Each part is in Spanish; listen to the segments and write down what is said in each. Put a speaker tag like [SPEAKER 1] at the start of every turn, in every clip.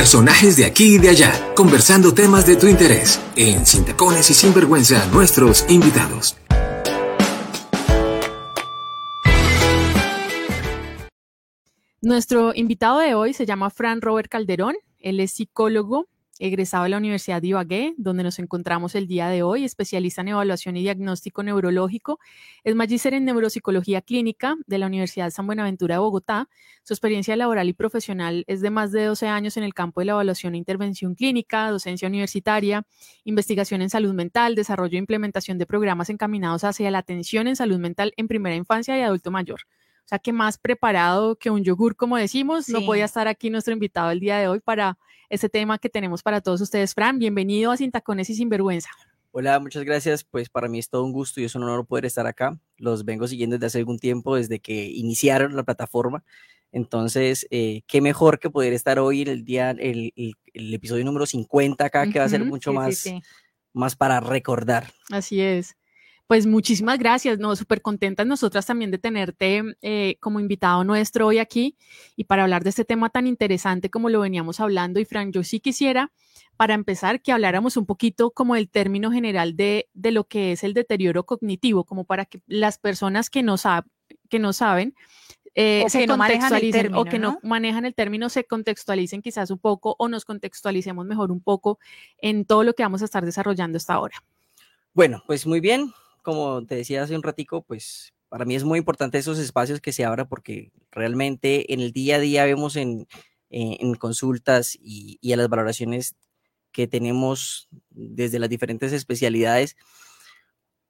[SPEAKER 1] Personajes de aquí y de allá, conversando temas de tu interés. En Sin Tacones y Sinvergüenza, nuestros invitados.
[SPEAKER 2] Nuestro invitado de hoy se llama Fran Robert Calderón. Él es psicólogo, egresado de la Universidad de Ibagué, donde nos encontramos el día de hoy, especialista en evaluación y diagnóstico neurológico, es magíster en neuropsicología clínica de la Universidad de San Buenaventura de Bogotá. Su experiencia laboral y profesional es de más de 12 años en el campo de la evaluación e intervención clínica, docencia universitaria, investigación en salud mental, desarrollo e implementación de programas encaminados hacia la atención en salud mental en primera infancia y adulto mayor. O sea que más preparado que un yogur, como decimos, no podía estar aquí nuestro invitado el día de hoy para este tema que tenemos para todos ustedes. Fran, bienvenido a Sin Tacones y Sinvergüenza.
[SPEAKER 3] Hola, muchas gracias. Pues para mí es todo un gusto y es un honor poder estar acá. Los vengo siguiendo desde hace algún tiempo, desde que iniciaron la plataforma. Entonces, eh, qué mejor que poder estar hoy en el día, el, el, episodio número 50 acá, que va a ser mucho más, más para recordar.
[SPEAKER 2] Así es. Pues muchísimas gracias, ¿no? Súper contentas nosotras también de tenerte eh, como invitado nuestro hoy aquí y para hablar de este tema tan interesante como lo veníamos hablando. Y Fran, yo sí quisiera, para empezar, que habláramos un poquito como el término general de, de lo que es el deterioro cognitivo, como para que las personas que no, que no saben eh, se no contextualicen o que ¿no? manejan el término se contextualicen quizás un poco o nos contextualicemos mejor un poco en todo lo que vamos a estar desarrollando hasta ahora.
[SPEAKER 3] Bueno, pues muy bien como te decía hace un ratico, pues para mí es muy importante esos espacios que se abran porque realmente en el día a día vemos en, en, consultas y, y a las valoraciones que tenemos desde las diferentes especialidades,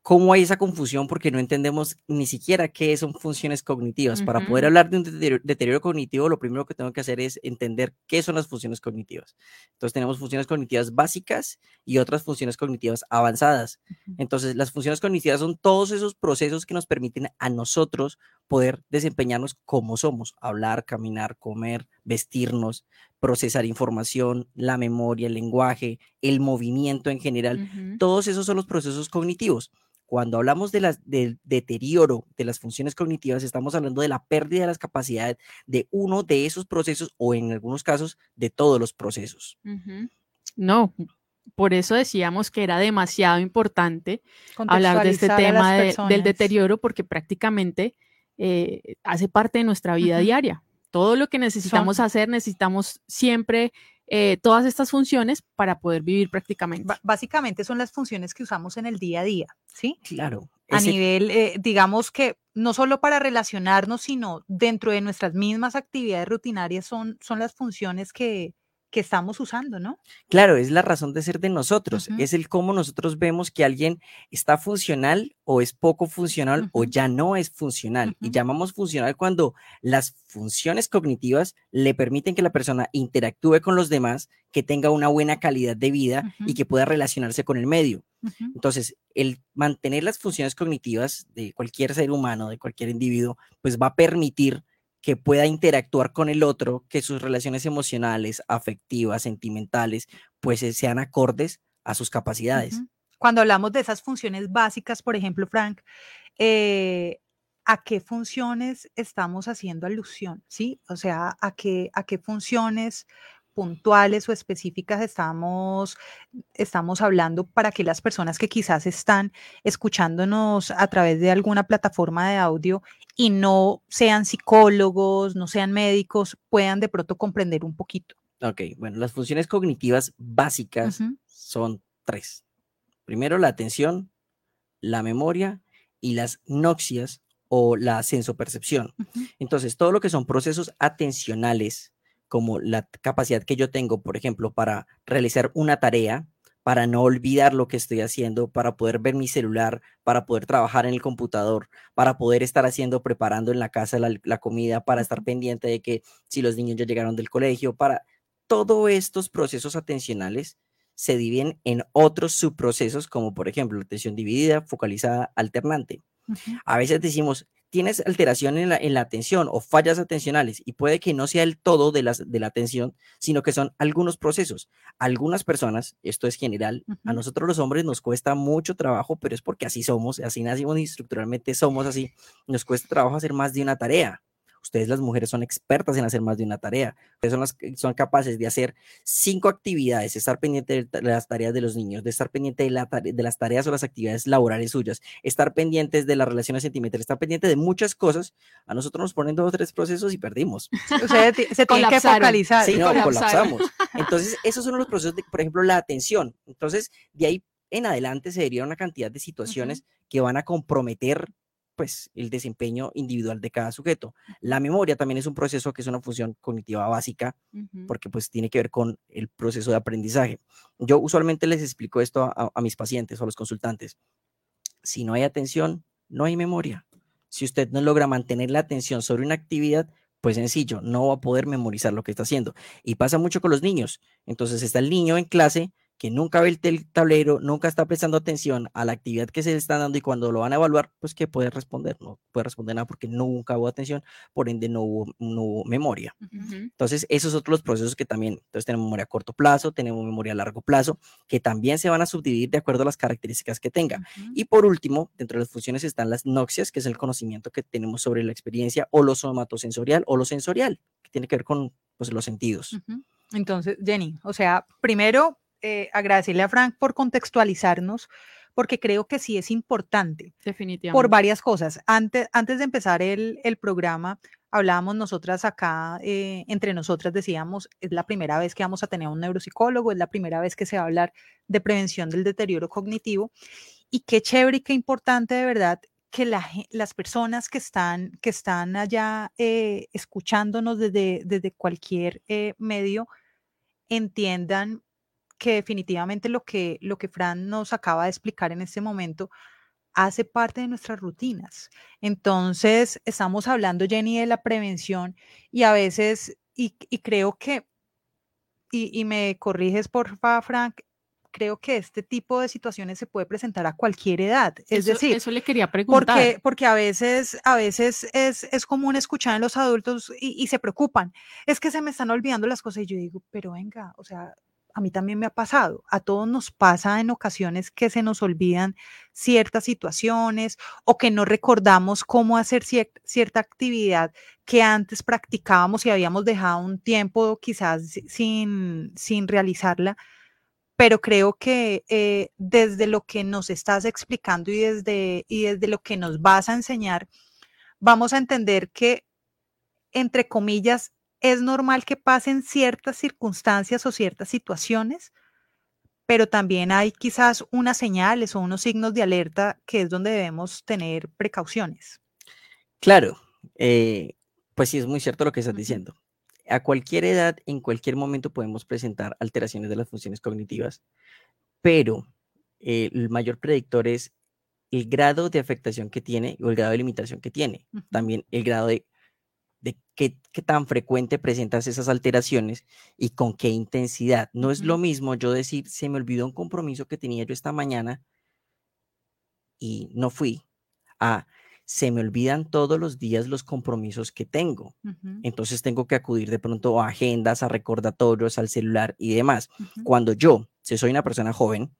[SPEAKER 3] cómo hay esa confusión porque no entendemos ni siquiera qué son funciones cognitivas. Para poder hablar de un deterioro, cognitivo, lo primero que tengo que hacer es entender qué son las funciones cognitivas. Entonces tenemos funciones cognitivas básicas y otras funciones cognitivas avanzadas. Entonces las funciones cognitivas son todos esos procesos que nos permiten a nosotros poder desempeñarnos como somos, hablar, caminar, comer, vestirnos, procesar información, la memoria, el lenguaje, el movimiento en general. Todos esos son los procesos cognitivos. Cuando hablamos de del deterioro de las funciones cognitivas, estamos hablando de la pérdida de las capacidades de uno de esos procesos o en algunos casos de todos los procesos.
[SPEAKER 2] No, por eso decíamos que era demasiado importante hablar de este tema del deterioro porque prácticamente eh, hace parte de nuestra vida diaria. Todo lo que necesitamos hacer, necesitamos siempre eh, todas estas funciones para poder vivir prácticamente.
[SPEAKER 4] básicamente son las funciones que usamos en el día a día, ¿sí?
[SPEAKER 3] Claro.
[SPEAKER 4] A nivel, eh, digamos que no solo para relacionarnos, sino dentro de nuestras mismas actividades rutinarias son, son las funciones que, que estamos usando, ¿no?
[SPEAKER 3] Claro, es la razón de ser de nosotros, es el cómo nosotros vemos que alguien está funcional o es poco funcional o ya no es funcional. Y llamamos funcional cuando las funciones cognitivas le permiten que la persona interactúe con los demás, que tenga una buena calidad de vida y que pueda relacionarse con el medio. Entonces, el mantener las funciones cognitivas de cualquier ser humano, de cualquier individuo, pues va a permitir que pueda interactuar con el otro, que sus relaciones emocionales, afectivas, sentimentales, pues eh, sean acordes a sus capacidades.
[SPEAKER 4] Cuando hablamos de esas funciones básicas, por ejemplo, Frank, eh, ¿a qué funciones estamos haciendo alusión? ¿Sí? O sea, ¿a qué, a qué funciones puntuales o específicas estamos, estamos hablando para que las personas que quizás están escuchándonos a través de alguna plataforma de audio y no sean psicólogos, no sean médicos, puedan de pronto comprender un poquito.
[SPEAKER 3] Ok, bueno, las funciones cognitivas básicas son tres. Primero, la atención, la memoria y las noxias o la sensopercepción. Entonces, todo lo que son procesos atencionales, como la capacidad que yo tengo, por ejemplo, para realizar una tarea, para no olvidar lo que estoy haciendo, para poder ver mi celular, para poder trabajar en el computador, para poder estar haciendo, preparando en la casa la, comida, para estar pendiente de que si los niños ya llegaron del colegio, para todos estos procesos atencionales se dividen en otros subprocesos, como por ejemplo atención dividida, focalizada, alternante. A veces decimos, tienes alteración en la, atención o fallas atencionales y puede que no sea el todo de, las, de la atención, sino que son algunos procesos. Algunas personas, esto es general, a nosotros los hombres nos cuesta mucho trabajo, pero es porque así somos, así nacimos y estructuralmente somos así, nos cuesta trabajo hacer más de una tarea Ustedes las mujeres son expertas en hacer más de una tarea. Ustedes son, las, son capaces de hacer cinco actividades, estar pendiente de las tareas de los niños, de estar pendiente de, la, de las tareas o las actividades laborales suyas, estar pendientes de las relaciones sentimentales, estar pendiente de muchas cosas. A nosotros nos ponen dos o tres procesos y perdimos.
[SPEAKER 4] O sea, se tiene que focalizar.
[SPEAKER 3] Sí, no, colapsamos. Entonces, esos son los procesos de, por ejemplo, la atención. Entonces, de ahí en adelante se vería una cantidad de situaciones que van a comprometer pues el desempeño individual de cada sujeto. La memoria también es un proceso que es una función cognitiva básica porque pues tiene que ver con el proceso de aprendizaje. Yo usualmente les explico esto a, a mis pacientes o a los consultantes. Si no hay atención, no hay memoria. Si usted no logra mantener la atención sobre una actividad, pues sencillo, no va a poder memorizar lo que está haciendo. Y pasa mucho con los niños. Entonces está el niño en clase que nunca ve el tablero, nunca está prestando atención a la actividad que se le está dando y cuando lo van a evaluar, pues que puede responder, no puede responder nada porque nunca hubo atención, por ende no hubo, memoria. Entonces, esos son otros procesos que también, entonces tenemos memoria a corto plazo, tenemos memoria a largo plazo, que también se van a subdividir de acuerdo a las características que tenga. Y por último, dentro de las funciones están las noxias, que es el conocimiento que tenemos sobre la experiencia, o lo somatosensorial o lo sensorial, que tiene que ver con pues, los sentidos.
[SPEAKER 4] Entonces, Jenny, o sea, primero eh, agradecerle a Frank por contextualizarnos, porque creo que sí es importante.
[SPEAKER 2] Definitivamente.
[SPEAKER 4] Por varias cosas. Antes, antes de empezar el, el programa, hablábamos nosotras acá, eh, entre nosotras decíamos, es la primera vez que vamos a tener un neuropsicólogo, es la primera vez que se va a hablar de prevención del deterioro cognitivo. Y qué chévere y qué importante de verdad que las personas que están, que están allá eh, escuchándonos desde, desde cualquier medio entiendan que definitivamente lo que, lo que Fran nos acaba de explicar en este momento hace parte de nuestras rutinas. Entonces, estamos hablando, Jenny, de la prevención y a veces, y, creo que, y, me corriges por favor, Frank, creo que este tipo de situaciones se puede presentar a cualquier edad. Es decir,
[SPEAKER 2] eso le quería preguntar.
[SPEAKER 4] Porque, porque a veces, a veces es, es común escuchar en los adultos y, y, se preocupan. Es que se me están olvidando las cosas y yo digo, pero venga, o sea, a mí también me ha pasado, a todos nos pasa en ocasiones que se nos olvidan ciertas situaciones o que no recordamos cómo hacer cierta actividad que antes practicábamos y habíamos dejado un tiempo quizás sin, sin realizarla. Pero creo que eh, desde lo que nos estás explicando y desde, y desde lo que nos vas a enseñar, vamos a entender que, entre comillas, es normal que pasen ciertas circunstancias o ciertas situaciones, pero también hay quizás unas señales o unos signos de alerta que es donde debemos tener precauciones.
[SPEAKER 3] Claro, eh, pues sí, es muy cierto lo que estás diciendo. A cualquier edad, en cualquier momento podemos presentar alteraciones de las funciones cognitivas, pero eh, el mayor predictor es el grado de afectación que tiene o el grado de limitación que tiene. También el grado de de qué, tan frecuente presentas esas alteraciones y con qué intensidad. No es lo mismo yo decir, se me olvidó un compromiso que tenía yo esta mañana y no fui, a se me olvidan todos los días los compromisos que tengo. Entonces tengo que acudir de pronto a agendas, a recordatorios, al celular y demás. Cuando yo, si soy una persona joven,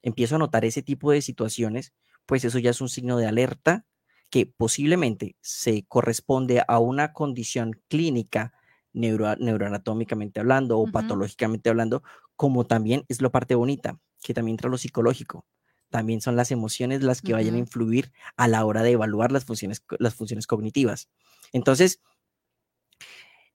[SPEAKER 3] empiezo a notar ese tipo de situaciones, pues eso ya es un signo de alerta que posiblemente se corresponde a una condición clínica neuroanatómicamente hablando o patológicamente hablando, como también es la parte bonita, que también entra lo psicológico. También son las emociones las que vayan a influir a la hora de evaluar las funciones, las funciones cognitivas. Entonces,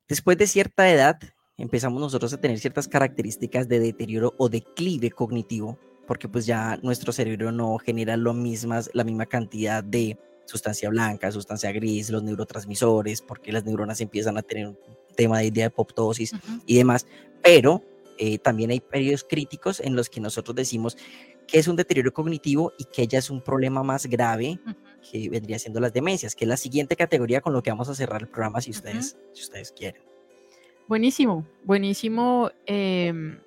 [SPEAKER 3] después de cierta edad, empezamos nosotros a tener ciertas características de deterioro o declive cognitivo, porque pues ya nuestro cerebro no genera lo mismas, la misma cantidad de sustancia blanca, sustancia gris, los neurotransmisores, porque las neuronas empiezan a tener un tema de idea de apoptosis y demás, pero eh, también hay periodos críticos en los que nosotros decimos que es un deterioro cognitivo y que ya es un problema más grave que vendría siendo las demencias, que es la siguiente categoría con lo que vamos a cerrar el programa si ustedes, si ustedes quieren.
[SPEAKER 2] Buenísimo, buenísimo. Em,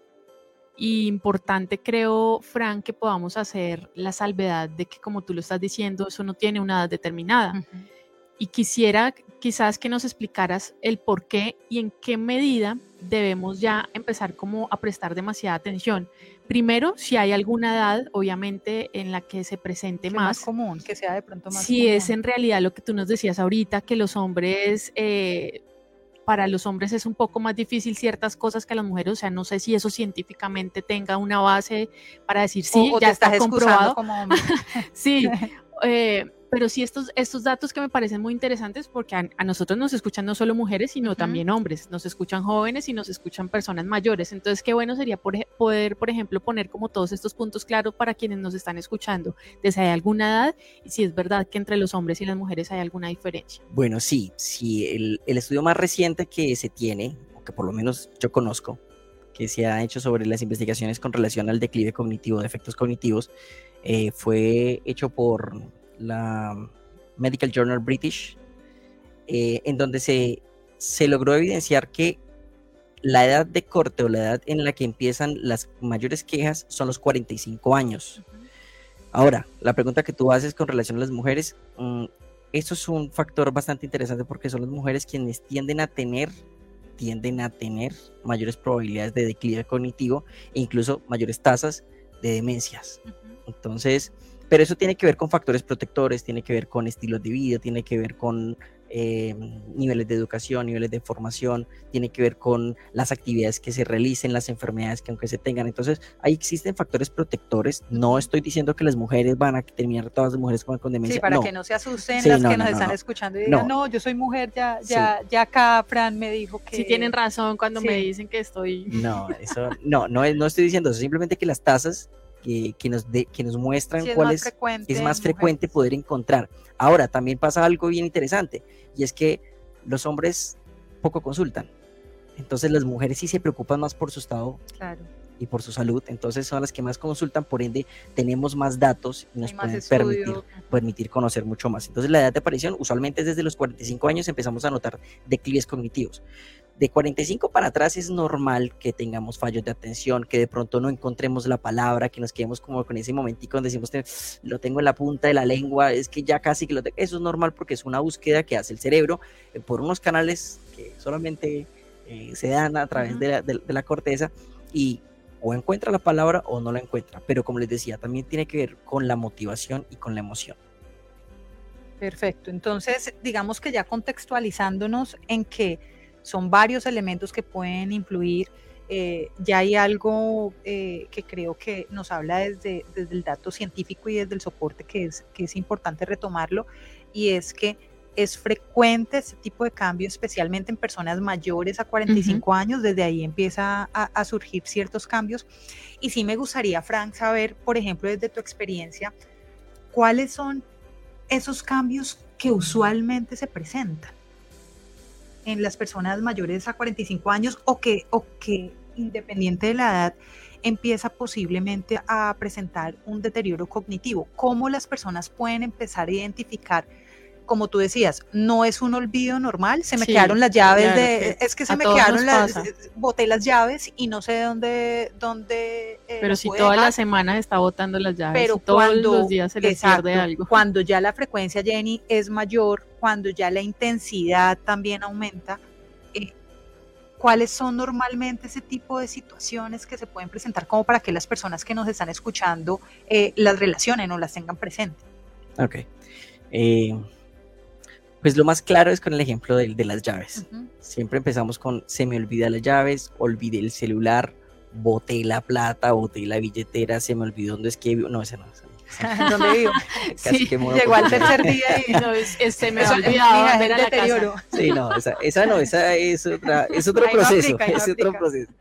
[SPEAKER 2] y importante creo, Frank, que podamos hacer la salvedad de que, como tú lo estás diciendo, eso no tiene una edad determinada. y quisiera quizás que nos explicaras el por qué y en qué medida debemos ya empezar como a prestar demasiada atención. Primero, si hay alguna edad, obviamente, en la que se presente más.
[SPEAKER 4] más. común, que sea de pronto más
[SPEAKER 2] Si es en realidad lo que tú nos decías ahorita, que los hombres, eh, para los hombres es un poco más difícil ciertas cosas que las mujeres, o sea, no sé si eso científicamente tenga una base para decir sí, ya está comprobado. Como sí, eh, pero sí estos, estos datos que me parecen muy interesantes porque a, nosotros nos escuchan no solo mujeres, sino también hombres, nos escuchan jóvenes y nos escuchan personas mayores. Entonces, qué bueno sería poder, por ejemplo, poner como todos estos puntos claros para quienes nos están escuchando, de si hay alguna edad y si es verdad que entre los hombres y las mujeres hay alguna diferencia.
[SPEAKER 3] Bueno, sí, sí, el, el estudio más reciente que se tiene, o que por lo menos yo conozco, que se ha hecho sobre las investigaciones con relación al declive cognitivo, de efectos cognitivos, eh, fue hecho por la Medical Journal British, eh, en donde se, se logró evidenciar que la edad de corte o la edad en la que empiezan las mayores quejas son los 45 años. Ahora, la pregunta que tú haces con relación a las mujeres, mm, eso es un factor bastante interesante porque son las mujeres quienes tienden a tener tienden a tener mayores probabilidades de declive cognitivo e incluso mayores tasas de demencias. Entonces, pero eso tiene que ver con factores protectores, tiene que ver con estilos de vida, tiene que ver con eh, niveles de educación, niveles de formación, tiene que ver con las actividades que se realicen, las enfermedades que aunque se tengan. Entonces, ahí existen factores protectores. No estoy diciendo que las mujeres van a terminar todas las mujeres con, demencia.
[SPEAKER 4] Sí, para que no se asusten las que nos están escuchando y digan, no. yo soy mujer, ya, ya, ya acá Fran me dijo que...
[SPEAKER 2] Sí, tienen razón cuando me dicen que estoy...
[SPEAKER 3] No, eso, no, no, no estoy diciendo eso, simplemente que las tasas que, nos, de, que nos muestran cuál es, es más frecuente poder encontrar. Ahora, también pasa algo bien interesante, y es que los hombres poco consultan. Entonces las mujeres sí se preocupan más por su estado y por su salud, entonces son las que más consultan, por ende tenemos más datos y nos pueden permitir, permitir conocer mucho más. Entonces la edad de aparición usualmente es desde los 45 años empezamos a notar declives cognitivos de 45 para atrás es normal que tengamos fallos de atención, que de pronto no encontremos la palabra, que nos quedemos como con ese momentico donde decimos, lo tengo en la punta de la lengua, es que ya casi que lo tengo. Eso es normal porque es una búsqueda que hace el cerebro eh, por unos canales que solamente eh, se dan a través de, la, de la corteza y o encuentra la palabra o no la encuentra. Pero como les decía, también tiene que ver con la motivación y con la emoción.
[SPEAKER 4] Perfecto. Entonces, digamos que ya contextualizándonos en que son varios elementos que pueden influir. Eh, ya hay algo eh, que creo que nos habla desde, desde, el dato científico y desde el soporte que es, que es importante retomarlo, y es que es frecuente este tipo de cambio, especialmente en personas mayores a 45 años, desde ahí empieza a, a, surgir ciertos cambios. Y sí me gustaría, Frank, saber, por ejemplo, desde tu experiencia, cuáles son esos cambios que usualmente se presentan en las personas mayores a 45 años o que, o que independiente de la edad empieza posiblemente a presentar un deterioro cognitivo. ¿Cómo las personas pueden empezar a identificar como tú decías, no es un olvido normal, se me quedaron las llaves de, es que se me quedaron las, boté las llaves y no sé dónde, dónde.
[SPEAKER 2] Eh, pero si todas las semanas está botando las llaves, pero todos los días se le pierde algo.
[SPEAKER 4] Cuando ya la frecuencia, Jenny, es mayor, cuando ya la intensidad también aumenta, eh, ¿cuáles son normalmente ese tipo de situaciones que se pueden presentar como para que las personas que nos están escuchando eh, las relacionen o las tengan presentes?
[SPEAKER 3] Ok. Pues lo más claro es con el ejemplo de, de las llaves. Siempre empezamos con se me olvida las llaves, olvidé el celular, boté la plata, boté la billetera, se me olvidó dónde es que vivo. No, ese no.
[SPEAKER 4] ¿Dónde vivo?
[SPEAKER 2] Casi que llegó al tercer día y no, es, se me olvidado volver a la casa.
[SPEAKER 3] Sí, no, esa, esa no, esa es, otra, es otro proceso, es otro proceso.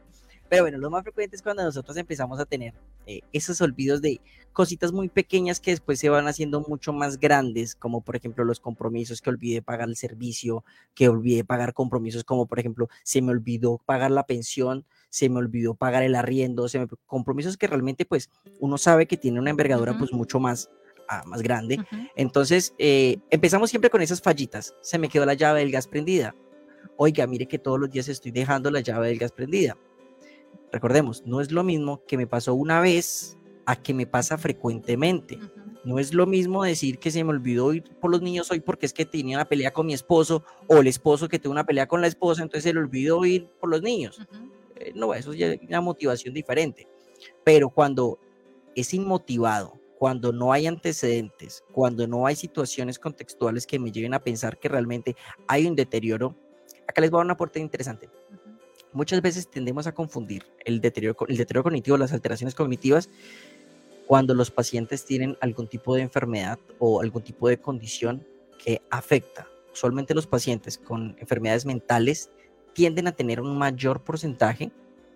[SPEAKER 3] Pero bueno, lo más frecuente es cuando nosotros empezamos a tener eh, esos olvidos de cositas muy pequeñas que después se van haciendo mucho más grandes, como por ejemplo los compromisos que olvidé pagar el servicio, que olvidé pagar compromisos como por ejemplo se me olvidó pagar la pensión, se me olvidó pagar el arriendo, se me, compromisos que realmente pues uno sabe que tiene una envergadura pues mucho más ah, más grande. Entonces, eh, empezamos siempre con esas fallitas. Se me quedó la llave del gas prendida. Oiga, mire que todos los días estoy dejando la llave del gas prendida. Recordemos, no es lo mismo que me pasó una vez a que me pasa frecuentemente. No es lo mismo decir que se me olvidó ir por los niños hoy porque es que tenía una pelea con mi esposo o el esposo que tuvo una pelea con la esposa, entonces se le olvidó ir por los niños. Eh, no, eso ya es una motivación diferente. Pero cuando es inmotivado, cuando no hay antecedentes, cuando no hay situaciones contextuales que me lleven a pensar que realmente hay un deterioro, acá les voy a dar una aporte interesante. Muchas veces tendemos a confundir el deterioro, el deterioro cognitivo, las alteraciones cognitivas, cuando los pacientes tienen algún tipo de enfermedad o algún tipo de condición que afecta. Usualmente los pacientes con enfermedades mentales tienden a tener un mayor porcentaje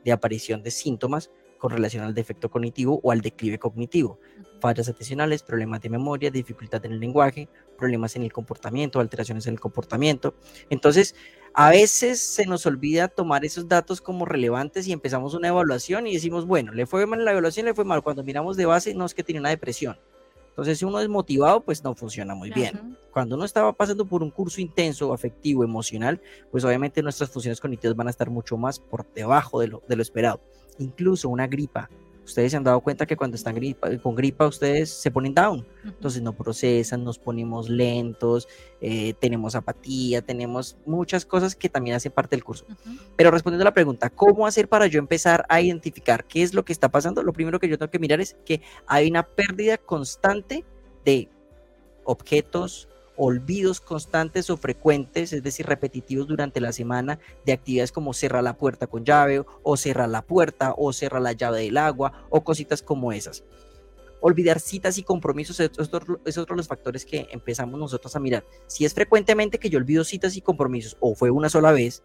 [SPEAKER 3] de aparición de síntomas con relación al defecto cognitivo o al declive cognitivo. Fallas atencionales, problemas de memoria, dificultad en el lenguaje, problemas en el comportamiento, alteraciones en el comportamiento. Entonces, a veces se nos olvida tomar esos datos como relevantes y empezamos una evaluación y decimos, bueno, le fue mal la evaluación, le fue mal. Cuando miramos de base, no es que tiene una depresión. Entonces, si uno es motivado, pues no funciona muy bien. Cuando uno estaba pasando por un curso intenso, afectivo, emocional, pues obviamente nuestras funciones cognitivas van a estar mucho más por debajo de lo, de lo esperado. Incluso una gripa, Ustedes se han dado cuenta que cuando están con gripa ustedes se ponen down, entonces no procesan, nos ponemos lentos, eh, tenemos apatía, tenemos muchas cosas que también hacen parte del curso. Pero respondiendo a la pregunta, ¿cómo hacer para yo empezar a identificar qué es lo que está pasando? Lo primero que yo tengo que mirar es que hay una pérdida constante de objetos, olvidos constantes o frecuentes, es decir, repetitivos durante la semana de actividades como cerrar la puerta con llave o cerrar la puerta o cerrar la llave del agua o cositas como esas. Olvidar citas y compromisos es otro, de los factores que empezamos nosotros a mirar. Si es frecuentemente que yo olvido citas y compromisos o fue una sola vez,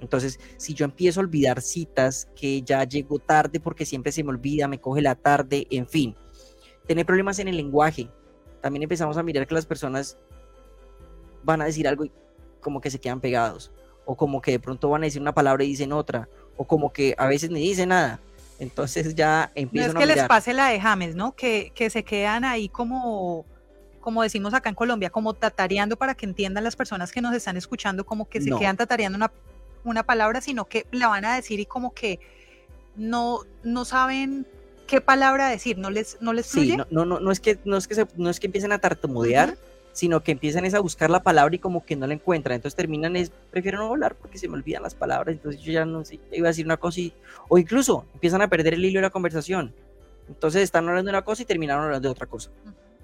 [SPEAKER 3] entonces, si yo empiezo a olvidar citas, que ya llego tarde porque siempre se me olvida, me coge la tarde, en fin, tener problemas en el lenguaje. También empezamos a mirar que las personas van a decir algo y como que se quedan pegados, o como que de pronto van a decir una palabra y dicen otra, o como que a veces ni dicen nada. Entonces ya empiezan
[SPEAKER 4] no es que les pase la de James, ¿no? Que, que se quedan ahí como, como decimos acá en Colombia, como tatareando para que entiendan las personas que nos están escuchando, como que se quedan tatareando una, una palabra, sino que la van a decir y como que no, no saben qué palabra decir, no les, no les
[SPEAKER 3] fluye. Sí, no, no, no, es que, no es que, no es que empiecen a tartamudear, sino que empiezan a buscar la palabra y como que no la encuentran, entonces terminan es, prefiero no hablar porque se me olvidan las palabras, entonces yo ya no sé, iba a decir una cosa y, o incluso empiezan a perder el hilo de la conversación, entonces están hablando de una cosa y terminaron hablando de otra cosa.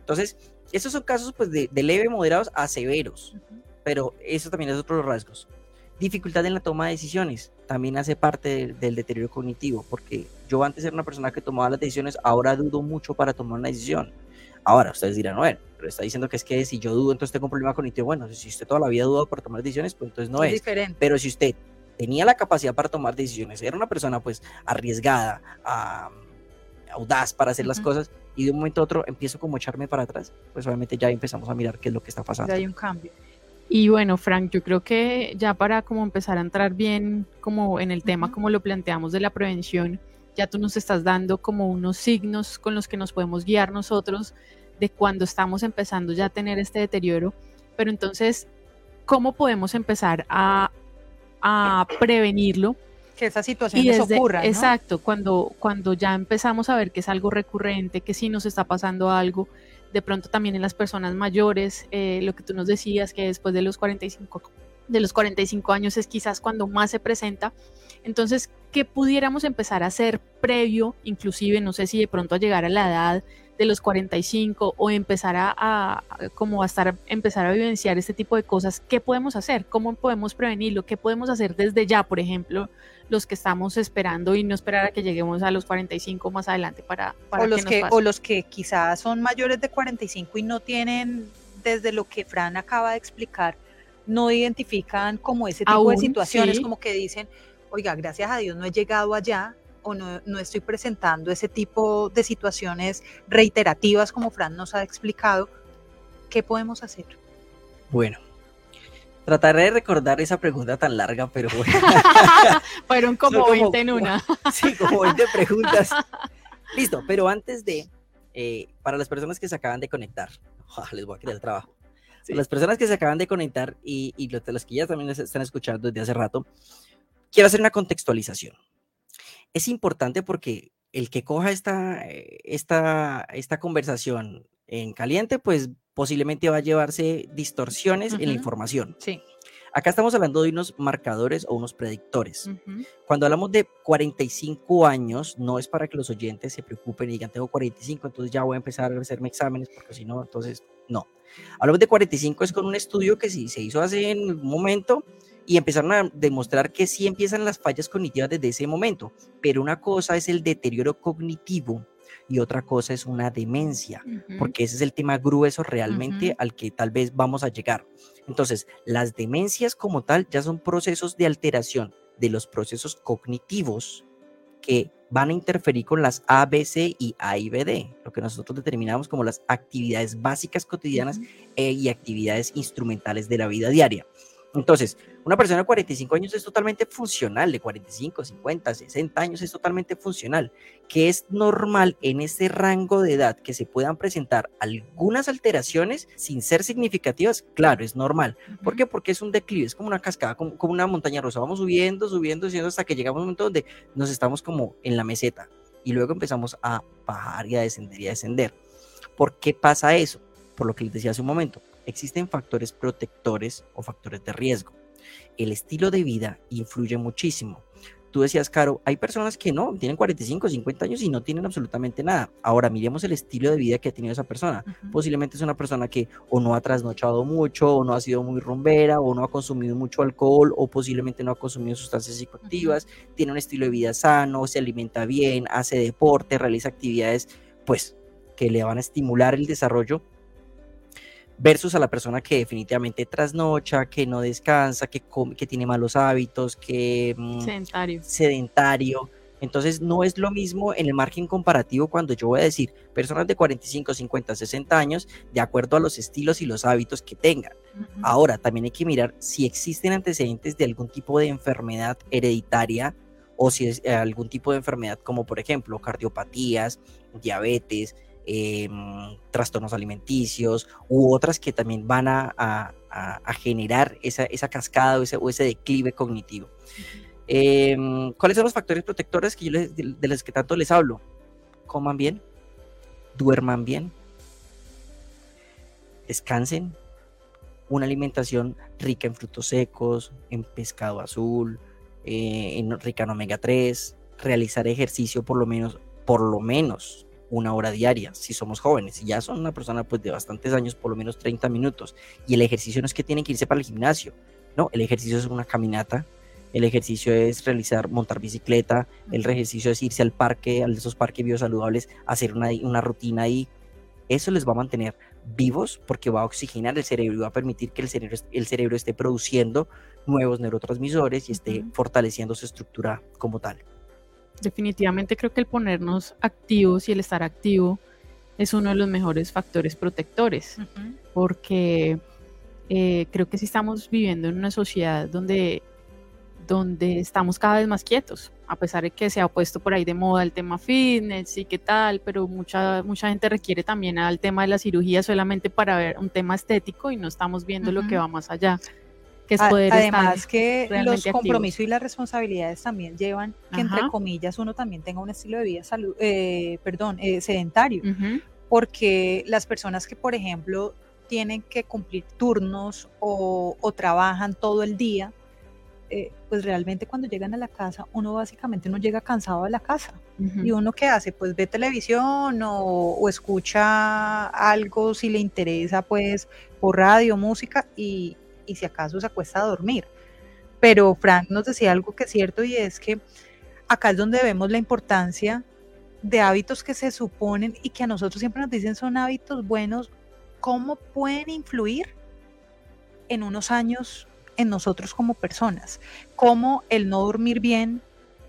[SPEAKER 3] Entonces, esos son casos pues de, leve, moderados a severos, pero eso también es otro de los rasgos. Dificultad en la toma de decisiones también hace parte del deterioro cognitivo, porque yo antes era una persona que tomaba las decisiones, ahora dudo mucho para tomar una decisión. Ahora, ustedes dirán, bueno, pero está diciendo que es que si yo dudo, entonces tengo un problema cognitivo. Bueno, si usted toda la vida dudado para tomar decisiones, pues entonces no es. Diferente. Pero si usted tenía la capacidad para tomar decisiones, era una persona pues arriesgada, audaz para hacer las cosas, y de un momento a otro empiezo como a echarme para atrás, pues obviamente ya empezamos a mirar qué es lo que está pasando.
[SPEAKER 4] Ya hay un cambio.
[SPEAKER 2] Y bueno, Frank, yo creo que ya para como empezar a entrar bien como en el tema, como lo planteamos de la prevención, ya tú nos estás dando como unos signos con los que nos podemos guiar nosotros de cuando estamos empezando ya a tener este deterioro. Pero entonces, ¿cómo podemos empezar a, prevenirlo?
[SPEAKER 4] Que esa situación les ocurra.
[SPEAKER 2] Exacto, cuando, cuando ya empezamos a ver que es algo recurrente, que sí nos está pasando algo, de pronto también en las personas mayores, eh, lo que tú nos decías, que después de los 45 de los 45 años es quizás cuando más se presenta. Entonces, ¿qué pudiéramos empezar a hacer previo, inclusive, no sé si de pronto a llegar a la edad de los 45 o empezar a, como a estar, empezar a vivenciar este tipo de cosas, ¿qué podemos hacer? ¿Cómo podemos prevenirlo? ¿Qué podemos hacer desde ya, por ejemplo, los que estamos esperando y no esperar a que lleguemos a los 45 más adelante para, para
[SPEAKER 4] o los que, o los que quizás son mayores de 45 y no tienen desde lo que Fran acaba de explicar, no identifican como ese tipo de situaciones, como que dicen, oiga, gracias a Dios no he llegado allá, o no, no, estoy presentando ese tipo de situaciones reiterativas como Fran nos ha explicado, ¿qué podemos hacer?
[SPEAKER 3] Bueno, trataré de recordar esa pregunta tan larga, pero bueno.
[SPEAKER 2] Fueron como, 20 en una.
[SPEAKER 3] sí, como 20 preguntas. Listo, pero antes de, eh, para las personas que se acaban de conectar, les voy a quitar el trabajo. Las personas que se acaban de conectar y, y los que ya también están escuchando desde hace rato, quiero hacer una contextualización es importante porque el que coja esta, eh, esta, esta conversación en caliente, pues posiblemente va a llevarse distorsiones en la información.
[SPEAKER 4] Sí.
[SPEAKER 3] Acá estamos hablando de unos marcadores o unos predictores. Cuando hablamos de 45 años, no es para que los oyentes se preocupen y digan, tengo 45, entonces ya voy a empezar a hacerme exámenes, porque si no, entonces no. Hablamos de 45 es con un estudio que sí se hizo hace un momento y empezaron a demostrar que sí empiezan las fallas cognitivas desde ese momento, pero una cosa es el deterioro cognitivo y otra cosa es una demencia, porque ese es el tema grueso realmente al que tal vez vamos a llegar. Entonces, las demencias como tal ya son procesos de alteración de los procesos cognitivos que van a interferir con las A, B, C y A y B, D, lo que nosotros determinamos como las actividades básicas cotidianas e, y actividades instrumentales de la vida diaria. Entonces, una persona de 45 años es totalmente funcional, de 45, 50, 60 años es totalmente funcional, que es normal en ese rango de edad que se puedan presentar algunas alteraciones sin ser significativas, claro, es normal. ¿Por qué? Porque es un declive, es como una cascada, como, una montaña rusa, vamos subiendo, subiendo, subiendo hasta que llegamos a un momento donde nos estamos como en la meseta y luego empezamos a bajar y a descender y a descender. ¿Por qué pasa eso? Por lo que les decía hace un momento, existen factores protectores o factores de riesgo. El estilo de vida influye muchísimo. Tú decías, Caro, hay personas que no, tienen 45, 50 años y no tienen absolutamente nada. Ahora, miremos el estilo de vida que ha tenido esa persona. Posiblemente es una persona que o no ha trasnochado mucho, o no ha sido muy rumbera, o no ha consumido mucho alcohol, o posiblemente no ha consumido sustancias psicoactivas, tiene un estilo de vida sano, se alimenta bien, hace deporte, realiza actividades, pues, que le van a estimular el desarrollo versus a la persona que definitivamente trasnocha, que no descansa, que, que tiene malos hábitos, que...
[SPEAKER 2] Mm, sedentario.
[SPEAKER 3] Sedentario. Entonces no es lo mismo en el margen comparativo cuando yo voy a decir personas de 45, 50, 60 años de acuerdo a los estilos y los hábitos que tengan. Ahora también hay que mirar si existen antecedentes de algún tipo de enfermedad hereditaria o si es eh, algún tipo de enfermedad como por ejemplo cardiopatías, diabetes, Em, trastornos alimenticios u otras que también van a, generar esa, cascada o ese, declive cognitivo. Em, ¿Cuáles son los factores protectores que yo de, los que tanto les hablo? Coman bien, duerman bien, descansen, una alimentación rica en frutos secos, en pescado azul, eh, en rica en omega 3, realizar ejercicio por lo menos, por lo menos una hora diaria, si somos jóvenes, si ya son una persona pues de bastantes años, por lo menos 30 minutos, y el ejercicio no es que tienen que irse para el gimnasio, no, el ejercicio es una caminata, el ejercicio es realizar, montar bicicleta, el ejercicio es irse al parque, a esos parques biosaludables, hacer una, una rutina ahí, eso les va a mantener vivos porque va a oxigenar el cerebro y va a permitir que el cerebro, el cerebro esté produciendo nuevos neurotransmisores y esté fortaleciendo su estructura como tal
[SPEAKER 2] definitivamente creo que el ponernos activos y el estar activo es uno de los mejores factores protectores, porque eh, creo que si estamos viviendo en una sociedad donde, donde estamos cada vez más quietos, a pesar de que se ha puesto por ahí de moda el tema fitness y qué tal, pero mucha, mucha gente requiere también al tema de la cirugía solamente para ver un tema estético y no estamos viendo lo que va más allá
[SPEAKER 4] poder Además que los compromisos y las responsabilidades también llevan que entre comillas uno también tenga un estilo de vida salud, eh, perdón, eh, sedentario, porque las personas que por ejemplo tienen que cumplir turnos o, trabajan todo el día, eh, pues realmente cuando llegan a la casa, uno básicamente no llega cansado a la casa. ¿Y uno qué hace? Pues ve televisión o, o, escucha algo si le interesa, pues por radio, música y, y si acaso se acuesta a dormir. Pero Frank nos decía algo que es cierto y es que acá es donde vemos la importancia de hábitos que se suponen y que a nosotros siempre nos dicen son hábitos buenos, cómo pueden influir en unos años en nosotros como personas, cómo el no dormir bien,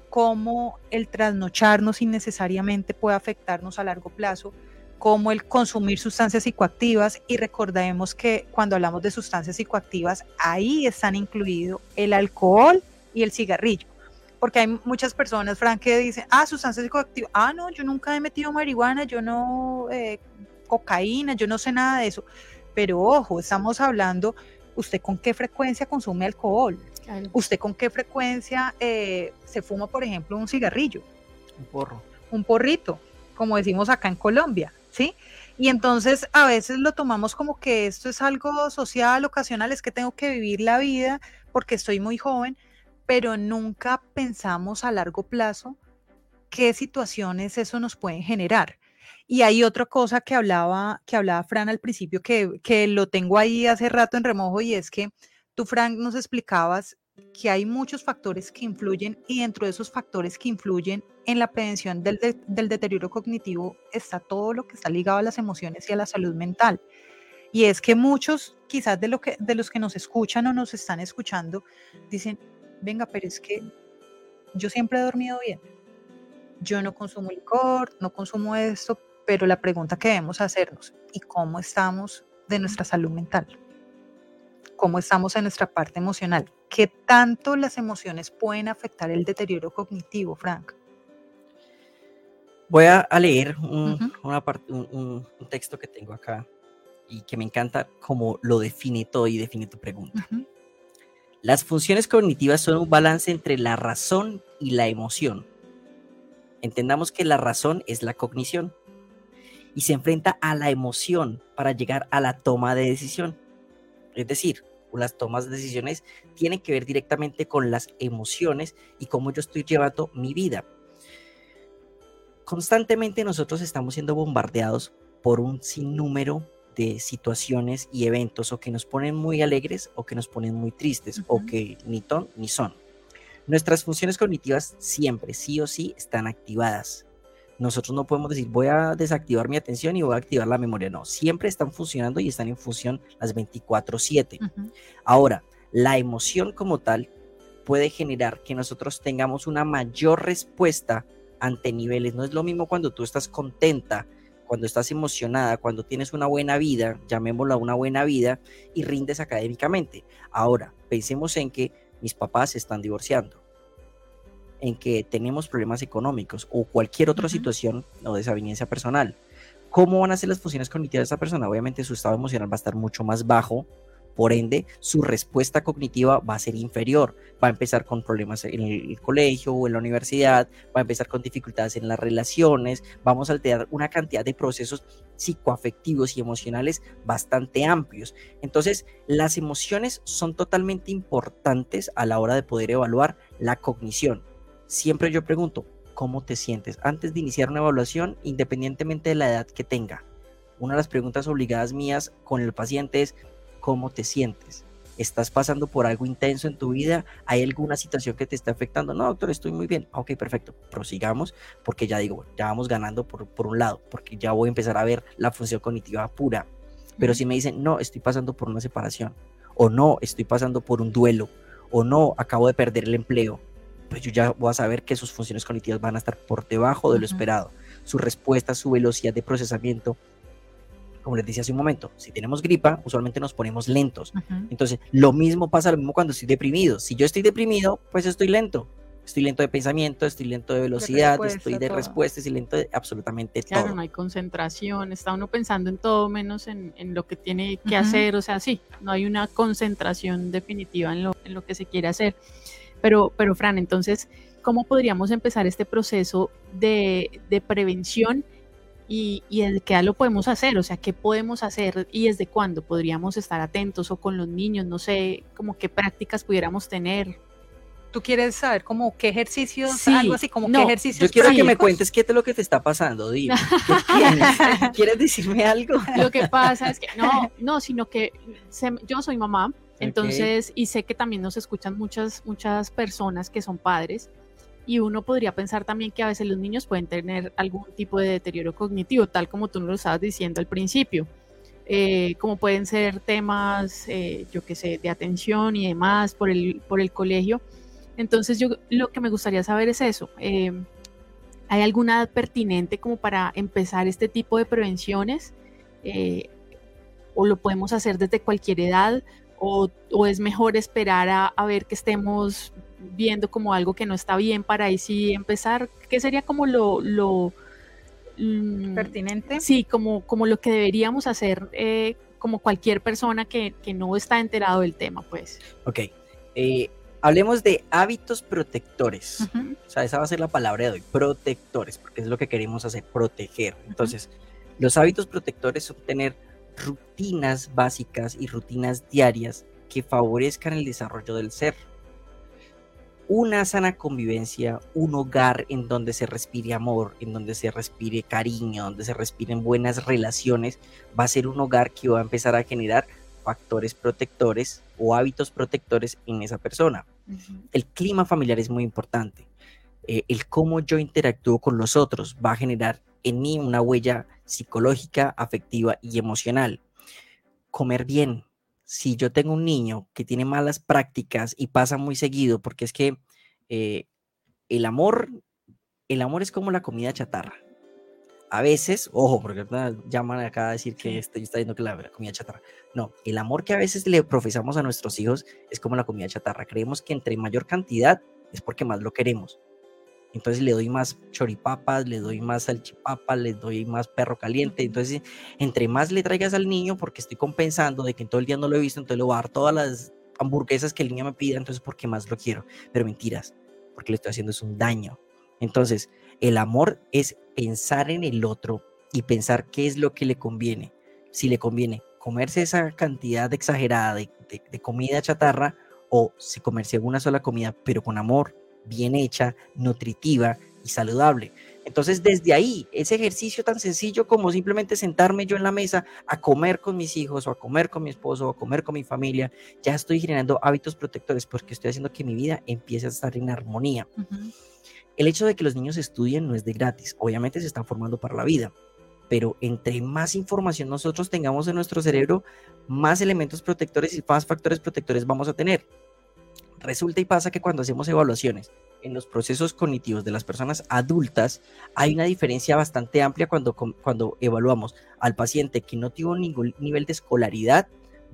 [SPEAKER 4] cómo el trasnocharnos innecesariamente puede afectarnos a largo plazo, como el consumir sustancias psicoactivas y recordemos que cuando hablamos de sustancias psicoactivas, ahí están incluidos el alcohol y el cigarrillo. Porque hay muchas personas, Frank, que dicen, ah, sustancias psicoactivas, ah, no, yo nunca he metido marihuana, yo no, eh, cocaína, yo no sé nada de eso. Pero ojo, estamos hablando, ¿usted con qué frecuencia consume alcohol? ¿Usted con qué frecuencia eh, se fuma, por ejemplo, un cigarrillo?
[SPEAKER 3] Un porro.
[SPEAKER 4] Un porrito, como decimos acá en Colombia. ¿Sí? Y entonces a veces lo tomamos como que esto es algo social, ocasional, es que tengo que vivir la vida porque estoy muy joven, pero nunca pensamos a largo plazo qué situaciones eso nos puede generar. Y hay otra cosa que hablaba, que hablaba Fran al principio, que, que lo tengo ahí hace rato en remojo, y es que tú, Fran, nos explicabas que hay muchos factores que influyen y dentro de esos factores que influyen en la prevención del, del, deterioro cognitivo está todo lo que está ligado a las emociones y a la salud mental. Y es que muchos, quizás de, lo que, de los que nos escuchan o nos están escuchando, dicen, venga, pero es que yo siempre he dormido bien. Yo no consumo licor, no consumo esto, pero la pregunta que debemos hacernos, ¿y cómo estamos de nuestra salud mental? ¿Cómo estamos en nuestra parte emocional? ¿Qué tanto las emociones pueden afectar el deterioro cognitivo, Frank?
[SPEAKER 3] Voy a, leer un, una un, texto que tengo acá y que me encanta cómo lo define todo y define tu pregunta. Las funciones cognitivas son un balance entre la razón y la emoción. Entendamos que la razón es la cognición y se enfrenta a la emoción para llegar a la toma de decisión. Es decir, las tomas de decisiones tienen que ver directamente con las emociones y cómo yo estoy llevando mi vida. Constantemente nosotros estamos siendo bombardeados por un sinnúmero de situaciones y eventos o que nos ponen muy alegres o que nos ponen muy tristes o que ni ton ni son. Nuestras funciones cognitivas siempre, sí o sí, están activadas. Nosotros no podemos decir voy a desactivar mi atención y voy a activar la memoria. No, siempre están funcionando y están en función las 24/7. Ahora, la emoción como tal puede generar que nosotros tengamos una mayor respuesta ante niveles. No es lo mismo cuando tú estás contenta, cuando estás emocionada, cuando tienes una buena vida, llamémosla una buena vida, y rindes académicamente. Ahora, pensemos en que mis papás se están divorciando en que tenemos problemas económicos o cualquier otra situación o desaveniencia personal. ¿Cómo van a ser las funciones cognitivas de esa persona? Obviamente su estado emocional va a estar mucho más bajo, por ende su respuesta cognitiva va a ser inferior. Va a empezar con problemas en el colegio o en la universidad, va a empezar con dificultades en las relaciones, vamos a alterar una cantidad de procesos psicoafectivos y emocionales bastante amplios. Entonces, las emociones son totalmente importantes a la hora de poder evaluar la cognición siempre yo pregunto, ¿cómo te sientes? Antes de iniciar una evaluación, independientemente de la edad que tenga. Una de las preguntas obligadas mías con el paciente es, ¿cómo te sientes? ¿Estás pasando por algo intenso en tu vida? ¿Hay alguna situación que te está afectando? No, doctor, estoy muy bien. Ok, perfecto. Prosigamos porque ya digo, ya vamos ganando por, por un lado, porque ya voy a empezar a ver la función cognitiva pura. Pero si me dicen, no, estoy pasando por una separación, o no, estoy pasando por un duelo, o no, acabo de perder el empleo, pues yo ya voy a saber que sus funciones cognitivas van a estar por debajo de lo esperado. Su respuesta, su velocidad de procesamiento, como les decía hace un momento, si tenemos gripa, usualmente nos ponemos lentos. Entonces, lo mismo pasa lo mismo cuando estoy deprimido. Si yo estoy deprimido, pues estoy lento. Estoy lento de pensamiento, estoy lento de velocidad, estoy de respuesta, estoy lento de absolutamente
[SPEAKER 2] todo. Claro, no hay concentración, está uno pensando en todo menos en, lo que tiene que hacer, o sea, sí, no hay una concentración definitiva en lo, en lo que se quiere hacer. Pero, pero Fran, entonces, ¿cómo podríamos empezar este proceso de, prevención y, y desde qué lo podemos hacer? O sea, ¿qué podemos hacer y desde cuándo podríamos estar atentos o con los niños? No sé, como qué prácticas pudiéramos tener.
[SPEAKER 4] ¿Tú quieres saber como qué ejercicios, algo así como qué ejercicios?
[SPEAKER 3] Yo quiero que me cuentes qué es lo que te está pasando, dime. ¿Quieres decirme algo?
[SPEAKER 2] Lo que pasa es que, no, no, sino que yo soy mamá entonces, y sé que también nos escuchan muchas, muchas personas que son padres y uno podría pensar también que a veces los niños pueden tener algún tipo de deterioro cognitivo, tal como tú nos lo estabas diciendo al principio. Eh, como pueden ser temas, eh, yo qué sé, de atención y demás por el, por el colegio. Entonces, yo lo que me gustaría saber es eso. Eh, ¿Hay alguna edad pertinente como para empezar este tipo de prevenciones? ¿O lo podemos hacer desde cualquier edad? O, es mejor esperar a, ver que estemos viendo como algo que no está bien para ahí sí empezar? ¿Qué sería como lo... lo
[SPEAKER 4] mm, pertinente.
[SPEAKER 2] Sí, como, como lo que deberíamos hacer eh, como cualquier persona que, no está enterado del tema, pues.
[SPEAKER 3] Ok. Eh, hablemos de hábitos protectores. O sea, esa va a ser la palabra de hoy, protectores, porque es lo que queremos hacer, proteger. Entonces, Los hábitos protectores son tener rutinas básicas y rutinas diarias que favorezcan el desarrollo del ser. Una sana convivencia, un hogar en donde se respire amor, en donde se respire cariño, donde se respiren buenas relaciones, va a ser un hogar que va a empezar a generar factores protectores o hábitos protectores en esa persona. El clima familiar es muy importante. Eh, el cómo yo interactúo con los otros va a generar en mí una huella psicológica, afectiva y emocional. Comer bien. Si yo tengo un niño que tiene malas prácticas y pasa muy seguido, porque es que eh, el amor, el amor es como la comida chatarra. A veces, ojo, porque llaman acá a decir que estoy está diciendo que la, comida chatarra. No, el amor que a veces le profesamos a nuestros hijos es como la comida chatarra. Creemos que entre mayor cantidad es porque más lo queremos. Entonces le doy más choripapas, le doy más salchipapa, le doy más perro caliente. Entonces, entre más le traigas al niño, porque estoy compensando de que en todo el día no lo he visto, entonces le voy a dar todas las hamburguesas que el niño me pida, entonces porque más lo quiero. Pero mentiras, porque le estoy haciendo es un daño. Entonces, el amor es pensar en el otro y pensar qué es lo que le conviene. Si le conviene comerse esa cantidad exagerada de, de comida chatarra o si comerse una sola comida, pero con amor, bien hecha, nutritiva y saludable. Entonces, desde ahí, ese ejercicio tan sencillo como simplemente sentarme yo en la mesa a comer con mis hijos o a comer con mi esposo o a comer con mi familia, ya estoy generando hábitos protectores porque estoy haciendo que mi vida empiece a estar en armonía. El hecho de que los niños estudien no es de gratis, obviamente se están formando para la vida, pero entre más información nosotros tengamos en nuestro cerebro, más elementos protectores y más factores protectores vamos a tener. Resulta y pasa que cuando hacemos evaluaciones en los procesos cognitivos de las personas adultas, hay una diferencia bastante amplia cuando, cuando evaluamos al paciente que no tuvo ningún nivel de escolaridad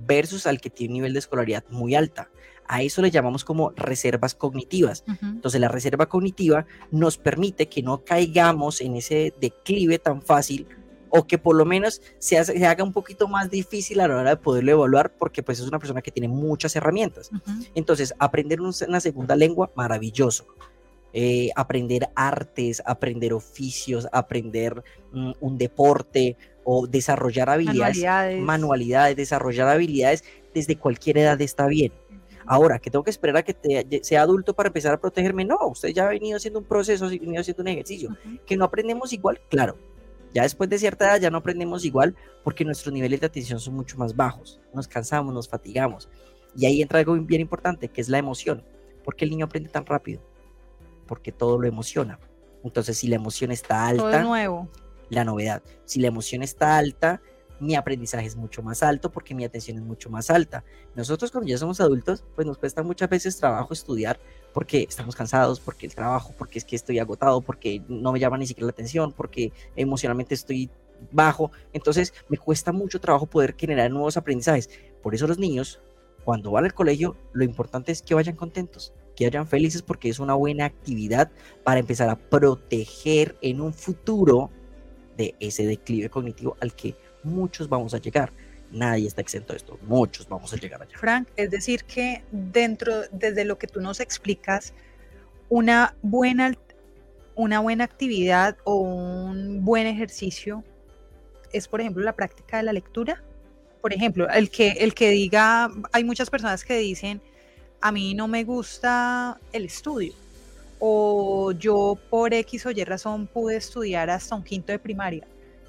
[SPEAKER 3] versus al que tiene un nivel de escolaridad muy alta. A eso le llamamos como reservas cognitivas. Entonces la reserva cognitiva nos permite que no caigamos en ese declive tan fácil o que por lo menos se, haga un poquito más difícil a la hora de poderlo evaluar porque pues es una persona que tiene muchas herramientas. Entonces, aprender una segunda lengua, maravilloso. Eh, aprender artes, aprender oficios, aprender mm, un deporte o desarrollar habilidades, manualidades. manualidades, desarrollar habilidades desde cualquier edad está bien. Ahora, que tengo que esperar a que sea adulto para empezar a protegerme, no, usted ya ha venido haciendo un proceso, ha venido haciendo un ejercicio, que no aprendemos igual, claro, ya después de cierta edad ya no aprendemos igual porque nuestros niveles de atención son mucho más bajos. Nos cansamos, nos fatigamos. Y ahí entra algo bien importante, que es la emoción. ¿Por qué el niño aprende tan rápido? Porque todo lo emociona. Entonces, si la emoción está alta,
[SPEAKER 4] nuevo.
[SPEAKER 3] la novedad. Si la emoción está alta, mi aprendizaje es mucho más alto porque mi atención es mucho más alta. Nosotros cuando ya somos adultos, pues nos cuesta muchas veces trabajo estudiar porque estamos cansados, porque el trabajo, porque es que estoy agotado, porque no me llama ni siquiera la atención, porque emocionalmente estoy bajo. Entonces me cuesta mucho trabajo poder generar nuevos aprendizajes. Por eso los niños, cuando van al colegio, lo importante es que vayan contentos, que vayan felices porque es una buena actividad para empezar a proteger en un futuro de ese declive cognitivo al que muchos vamos a llegar. Nadie está exento de esto, muchos vamos a llegar allá.
[SPEAKER 4] Frank, es decir que dentro, desde lo que tú nos explicas, una buena, una buena actividad o un buen ejercicio es, por ejemplo, la práctica de la lectura. Por ejemplo, el que, el que diga, hay muchas personas que dicen, a mí no me gusta el estudio, o yo por X o Y razón pude estudiar hasta un quinto de primaria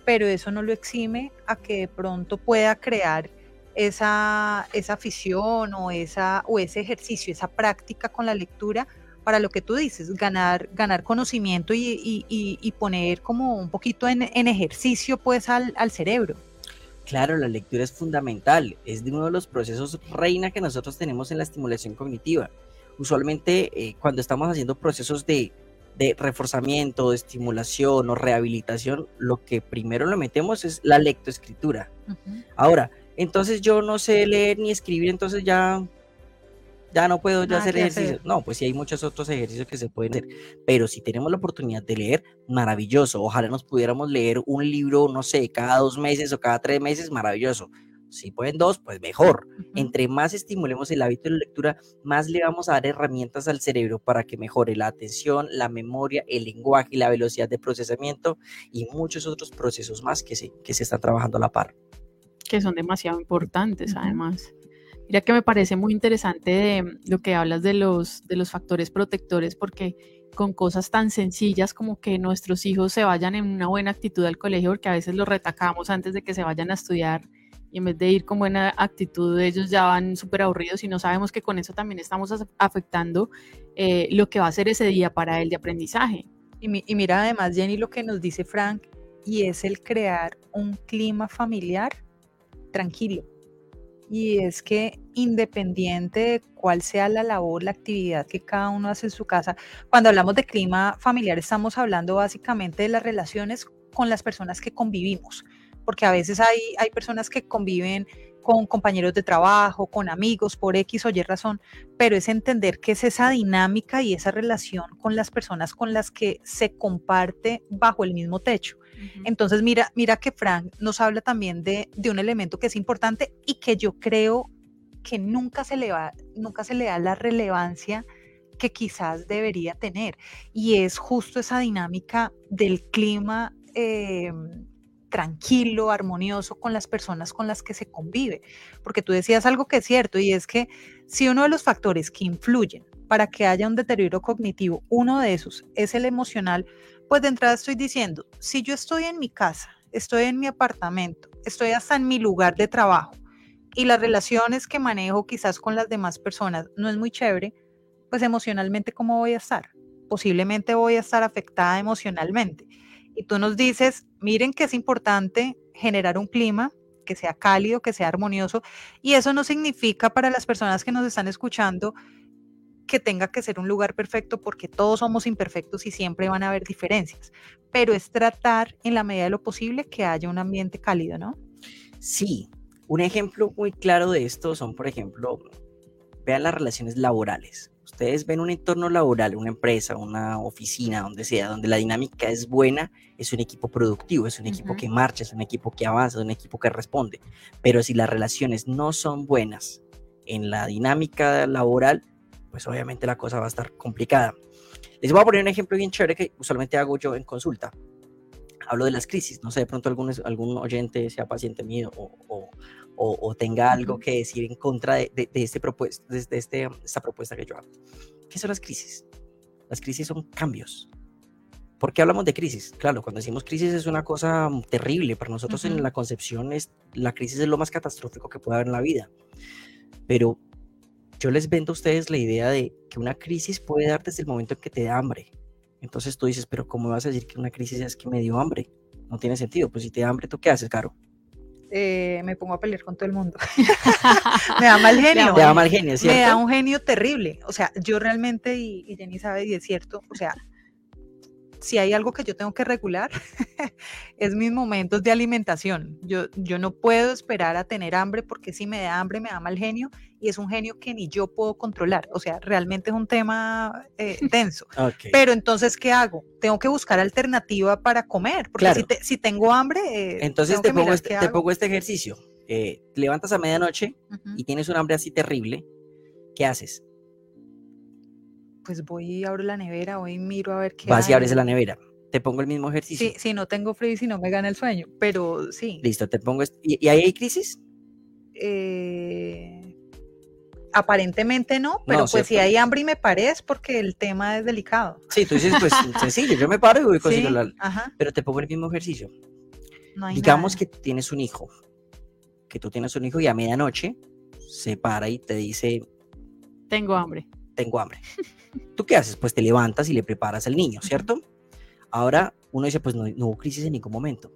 [SPEAKER 4] pero eso no lo exime a que de pronto pueda crear esa, esa afición o, esa, o ese ejercicio, esa práctica con la lectura para lo que tú dices, ganar, ganar conocimiento y, poner como un poquito en, ejercicio pues al, cerebro.
[SPEAKER 3] Claro, la lectura es fundamental, es de uno de los procesos reina que nosotros tenemos en la estimulación cognitiva. Usualmente eh, cuando estamos haciendo procesos de de reforzamiento, de estimulación o rehabilitación, lo que primero le metemos es la lectoescritura. Ahora, entonces yo no sé leer ni escribir, entonces ya, ya no puedo ya hacer ejercicio. No, pues sí hay muchos otros ejercicios que se pueden hacer, pero si tenemos la oportunidad de leer, maravilloso. Ojalá nos pudiéramos leer un libro, no sé, cada dos meses o cada tres meses, maravilloso. Si pueden dos, pues mejor. Entre más estimulemos el hábito de la lectura, más le vamos a dar herramientas al cerebro para que mejore la atención, la memoria, el lenguaje, la velocidad de procesamiento y muchos otros procesos más que se, que se están trabajando a la par.
[SPEAKER 2] Que son demasiado importantes, además. Mira que me parece muy interesante de lo que hablas de los, de los factores protectores, porque con cosas tan sencillas como que nuestros hijos se vayan en una buena actitud al colegio, porque a veces los retacamos antes de que se vayan a estudiar y en vez de ir con buena actitud ellos ya van súper aburridos y no sabemos que con eso también estamos afectando eh, lo que va a ser ese día para él de aprendizaje.
[SPEAKER 4] Y, y mira además Jenny lo que nos dice Frank y es el crear un clima familiar tranquilo y es que independiente de cuál sea la labor, la actividad que cada uno hace en su casa, cuando hablamos de clima familiar estamos hablando básicamente de las relaciones con las personas que convivimos, porque a veces hay, hay personas que conviven con compañeros de trabajo, con amigos, por X o Y razón, pero es entender qué es esa dinámica y esa relación con las personas con las que se comparte bajo el mismo techo. Entonces, mira, mira que Frank nos habla también de, un elemento que es importante y que yo creo que nunca se le va, nunca se le da la relevancia que quizás debería tener. Y es justo esa dinámica del clima em, tranquilo, armonioso con las personas con las que se convive. Porque tú decías algo que es cierto y es que si uno de los factores que influyen para que haya un deterioro cognitivo, uno de esos es el emocional, pues de entrada estoy diciendo, si yo estoy en mi casa, estoy en mi apartamento, estoy hasta en mi lugar de trabajo y las relaciones que manejo quizás con las demás personas no es muy chévere, pues emocionalmente ¿cómo voy a estar? Posiblemente voy a estar afectada emocionalmente. Y tú nos dices, miren que es importante generar un clima que sea cálido, que sea armonioso, y eso no significa para las personas que nos están escuchando que tenga que ser un lugar perfecto porque todos somos imperfectos y siempre van a haber diferencias, pero es tratar en la medida de lo posible que haya un ambiente cálido, ¿no?
[SPEAKER 3] Sí, un ejemplo muy claro de esto son, por ejemplo, vean las relaciones laborales. Ustedes ven un entorno laboral, una empresa, una oficina, donde sea, donde la dinámica es buena, es un equipo productivo, es un equipo que marcha, es un equipo que avanza, es un equipo que responde. Pero si las relaciones no son buenas en la dinámica laboral, pues obviamente la cosa va a estar complicada. Les voy a poner un ejemplo bien chévere que usualmente hago yo en consulta. Hablo de las crisis. No sé, de pronto algún, algún oyente sea paciente mío o, o, o, tenga algo que decir en contra de, de, este propuesta, de, este, esta propuesta que yo hago. ¿Qué son las crisis? Las crisis son cambios. ¿Por qué hablamos de crisis? Claro, cuando decimos crisis es una cosa terrible. Para nosotros en la concepción es, la crisis es lo más catastrófico que puede haber en la vida. Pero yo les vendo a ustedes la idea de que una crisis puede dar desde el momento en que te da hambre. Entonces tú dices, pero ¿cómo vas a decir que una crisis es que me dio hambre? No tiene sentido. Pues si te da hambre, ¿tú qué haces, Caro?
[SPEAKER 4] Eh, me pongo a pelear con todo el mundo. me da mal genio.
[SPEAKER 3] Me da mal genio, ¿cierto?
[SPEAKER 4] Me da un genio terrible. O sea, yo realmente, y, y Jenny sabe, y es cierto, o sea, si hay algo que yo tengo que regular, es mis momentos de alimentación. Yo, yo no puedo esperar a tener hambre porque si me da hambre me da mal genio y es un genio que ni yo puedo controlar. O sea, realmente es un tema eh, denso. Pero entonces, ¿qué hago? Tengo que buscar alternativa para comer, porque si, tengo hambre...
[SPEAKER 3] Eh, entonces te pongo, este, te pongo, este, ejercicio. Eh, te levantas a medianoche y tienes un hambre así terrible. ¿Qué haces?
[SPEAKER 4] Pues voy y abro la nevera, voy y miro a ver qué.
[SPEAKER 3] Vas y abres la nevera. Te pongo el mismo ejercicio.
[SPEAKER 4] Sí, si no tengo frío y si no me gana el sueño, pero sí.
[SPEAKER 3] Listo, te pongo. ¿Y, ahí hay crisis?
[SPEAKER 4] Eh, aparentemente no, pero pues si hay hambre y me parece porque el tema es delicado.
[SPEAKER 3] Sí, tú dices, pues sencillo, yo me paro y voy a cocinar la... Pero te pongo el mismo ejercicio. Digamos que tú tienes un hijo, que tú tienes un hijo y a medianoche se para y te dice...
[SPEAKER 2] Tengo hambre.
[SPEAKER 3] Tengo hambre. ¿Tú qué haces? Pues te levantas y le preparas al niño, ¿cierto? Ahora uno dice, pues no, hubo crisis en ningún momento.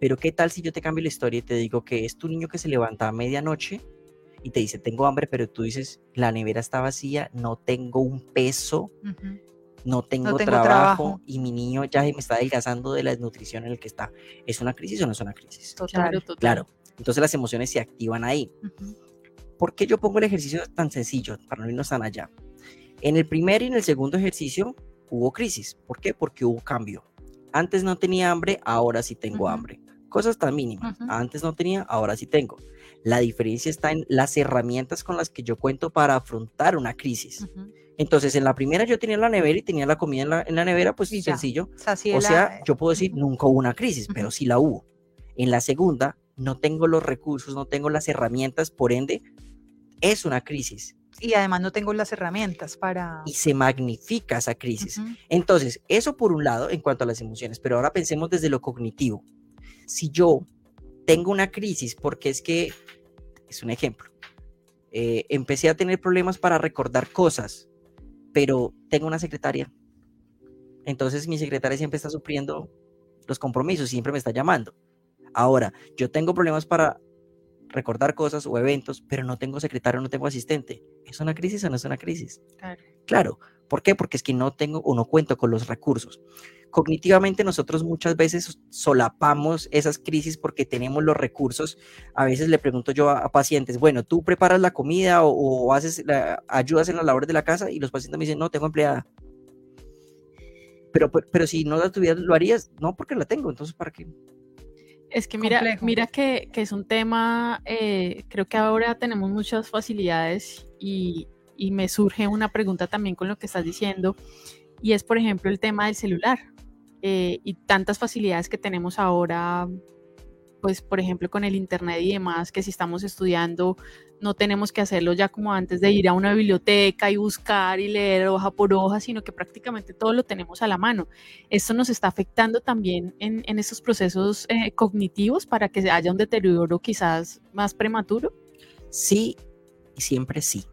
[SPEAKER 3] Pero ¿qué tal si yo te cambio la historia y te digo que es tu niño que se levanta a medianoche y te dice, tengo hambre, pero tú dices, la nevera está vacía, no tengo un peso, no, tengo, trabajo, y mi niño ya me está adelgazando de la desnutrición en el que está. ¿Es una crisis o no es una crisis?
[SPEAKER 2] Total,
[SPEAKER 3] Claro. Entonces las emociones se activan ahí. ¿Por qué yo pongo el ejercicio tan sencillo para no irnos tan allá? En el primer y en el segundo ejercicio hubo crisis. ¿Por qué? Porque hubo cambio. Antes no tenía hambre, ahora sí tengo hambre. Cosas tan mínimas. Antes no tenía, ahora sí tengo. La diferencia está en las herramientas con las que yo cuento para afrontar una crisis. Entonces, en la primera yo tenía la nevera y tenía la comida en la, nevera, pues sencillo. O sea, yo puedo decir, nunca hubo una crisis, pero sí la hubo. En la segunda, no tengo los recursos, no tengo las herramientas, por ende, es una crisis.
[SPEAKER 4] Y además no tengo las herramientas para...
[SPEAKER 3] Y se magnifica esa crisis. Entonces, eso por un lado en cuanto a las emociones, pero ahora pensemos desde lo cognitivo. Si yo tengo una crisis porque es que, es un ejemplo, eh, empecé a tener problemas para recordar cosas, pero tengo una secretaria. Entonces mi secretaria siempre está sufriendo los compromisos, siempre me está llamando. Ahora, yo tengo problemas para recordar cosas o eventos, pero no tengo secretario, no tengo asistente. ¿Es una crisis o no es una crisis? Claro. claro. ¿Por qué? Porque es que no tengo o no cuento con los recursos. Cognitivamente nosotros muchas veces solapamos esas crisis porque tenemos los recursos. A veces le pregunto yo a, pacientes, bueno, tú preparas la comida o, haces ayudas en las labores de la casa y los pacientes me dicen, no, tengo empleada. Pero, pero, si no la tuvieras, ¿lo harías? No, porque la tengo, entonces ¿para qué?
[SPEAKER 2] Es que mira, mira que, es un tema, eh, creo que ahora tenemos muchas facilidades y, y me surge una pregunta también con lo que estás diciendo, y es, por ejemplo, el tema del celular eh, y tantas facilidades que tenemos ahora, pues, por ejemplo, con el Internet y demás, que si estamos estudiando, no tenemos que hacerlo ya como antes de ir a una biblioteca y buscar y leer hoja por hoja, sino que prácticamente todo lo tenemos a la mano. Esto nos está afectando también en, en estos procesos eh, cognitivos para que haya un deterioro quizás más prematuro.
[SPEAKER 3] Sí, y siempre sí.